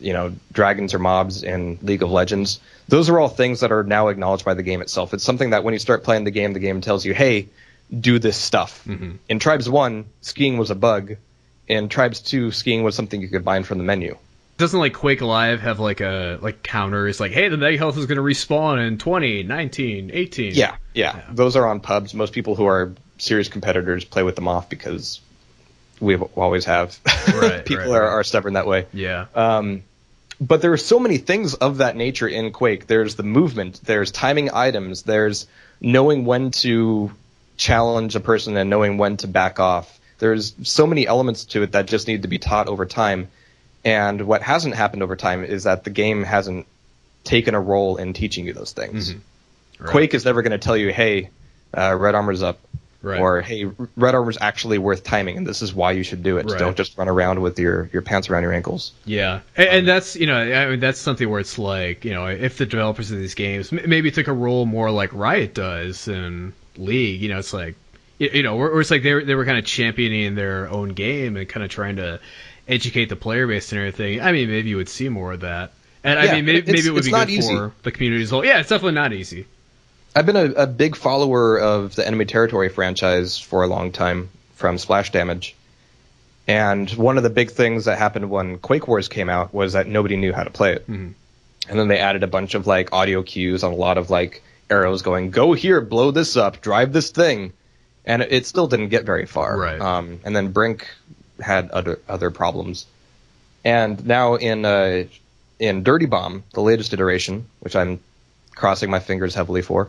you know, dragons or mobs in League of Legends, those are all things that are now acknowledged by the game itself. It's something that when you start playing the game, the game tells you, hey, do this stuff. Mm-hmm. In Tribes 1, skiing was a bug. In Tribes 2, skiing was something you could bind from the menu doesn't like Quake Live have like a like counter? It's like hey the mega health is going to respawn in 20, 19, 18. Yeah, yeah, yeah. Those are on pubs. Most people who are serious competitors play with them off because we always have. Right, people right, are, right. are stubborn that way. Yeah. Um, but there are so many things of that nature in Quake. There's the movement, there's timing items, there's knowing when to challenge a person and knowing when to back off. There's so many elements to it that just need to be taught over time and what hasn't happened over time is that the game hasn't taken a role in teaching you those things. Mm-hmm. Right. Quake is never going to tell you, hey, uh, red armor's up. Right. Or hey, red armor's actually worth timing, and this is why you should do it. Right. Don't just run around with your, your pants around your ankles. Yeah, and, and, that's you know I mean that's something where it's like you know if the developers of these games maybe took a role more like Riot does in League, you know it's like you know or, or it's like they were, they were kind of championing their own game and kind of trying to educate the player base and everything, I mean, maybe you would see more of that. And yeah, I mean, maybe, maybe it would be good easy. for the community as well. Yeah, it's definitely not easy. I've been a, a, big follower of the Enemy Territory franchise for a long time from Splash Damage. And one of the big things that happened when Quake Wars came out was that nobody knew how to play it. Mm-hmm. And then they added a bunch of like audio cues on a lot of like arrows going, go here, blow this up, drive this thing. And it still didn't get very far. Right. Um, and then Brink had other other problems. And now in uh, in Dirty Bomb, the latest iteration, which I'm crossing my fingers heavily for,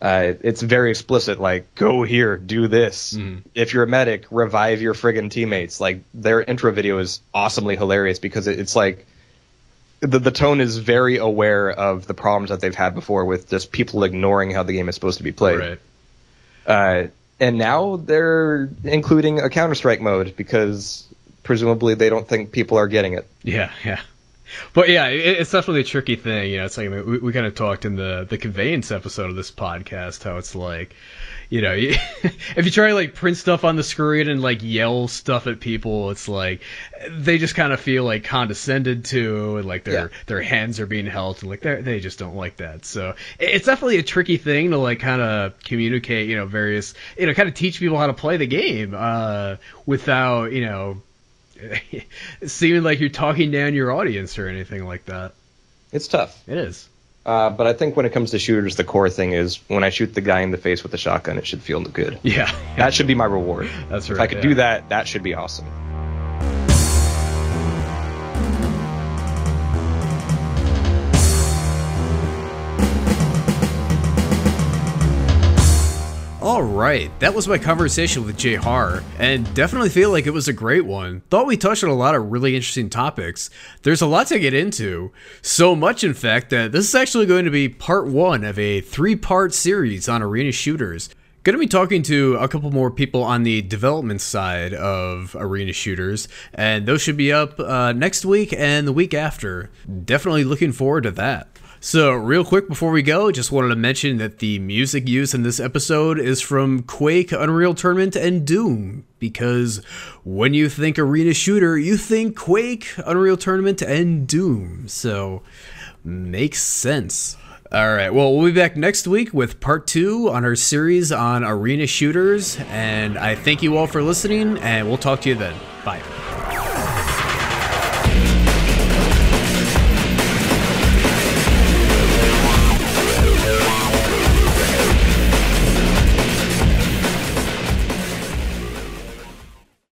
uh, it's very explicit. Like, go here, do this. Mm. If you're a medic, revive your friggin' teammates. Like, their intro video is awesomely hilarious because it's like the the tone is very aware of the problems that they've had before with just people ignoring how the game is supposed to be played. Right. Uh, and now they're including a Counter Strike mode because presumably they don't think people are getting it. Yeah, yeah. But yeah, it's definitely a tricky thing. You know, it's like we, we kind of talked in the the conveyance episode of this podcast how it's like, you know, if you try to like print stuff on the screen and like yell stuff at people, it's like they just kind of feel like condescended to, and like their yeah. their hands are being held, and like they they just don't like that. So it's definitely a tricky thing to like kind of communicate, you know, various, you know, kind of teach people how to play the game uh, without, you know, seeming like you're talking down your audience or anything like that. It's tough. It is. Uh, but I think when it comes to shooters, the core thing is when I shoot the guy in the face with the shotgun, it should feel good. Yeah, that should be my reward. That's right. If I could yeah. do that, that should be awesome. All right, that was my conversation with Jay Har, and definitely feel like it was a great one. Thought we touched on a lot of really interesting topics. There's a lot to get into, so much in fact that this is actually going to be part one of a three-part series on arena shooters. Going to be talking to a couple more people on the development side of arena shooters, and those should be up uh, next week and the week after. Definitely looking forward to that. So, real quick before we go, just wanted to mention that the music used in this episode is from Quake, Unreal Tournament, and Doom. Because when you think arena shooter, you think Quake, Unreal Tournament, and Doom. So, makes sense. All right, well, we'll be back next week with part two on our series on arena shooters. And I thank you all for listening, and we'll talk to you then. Bye.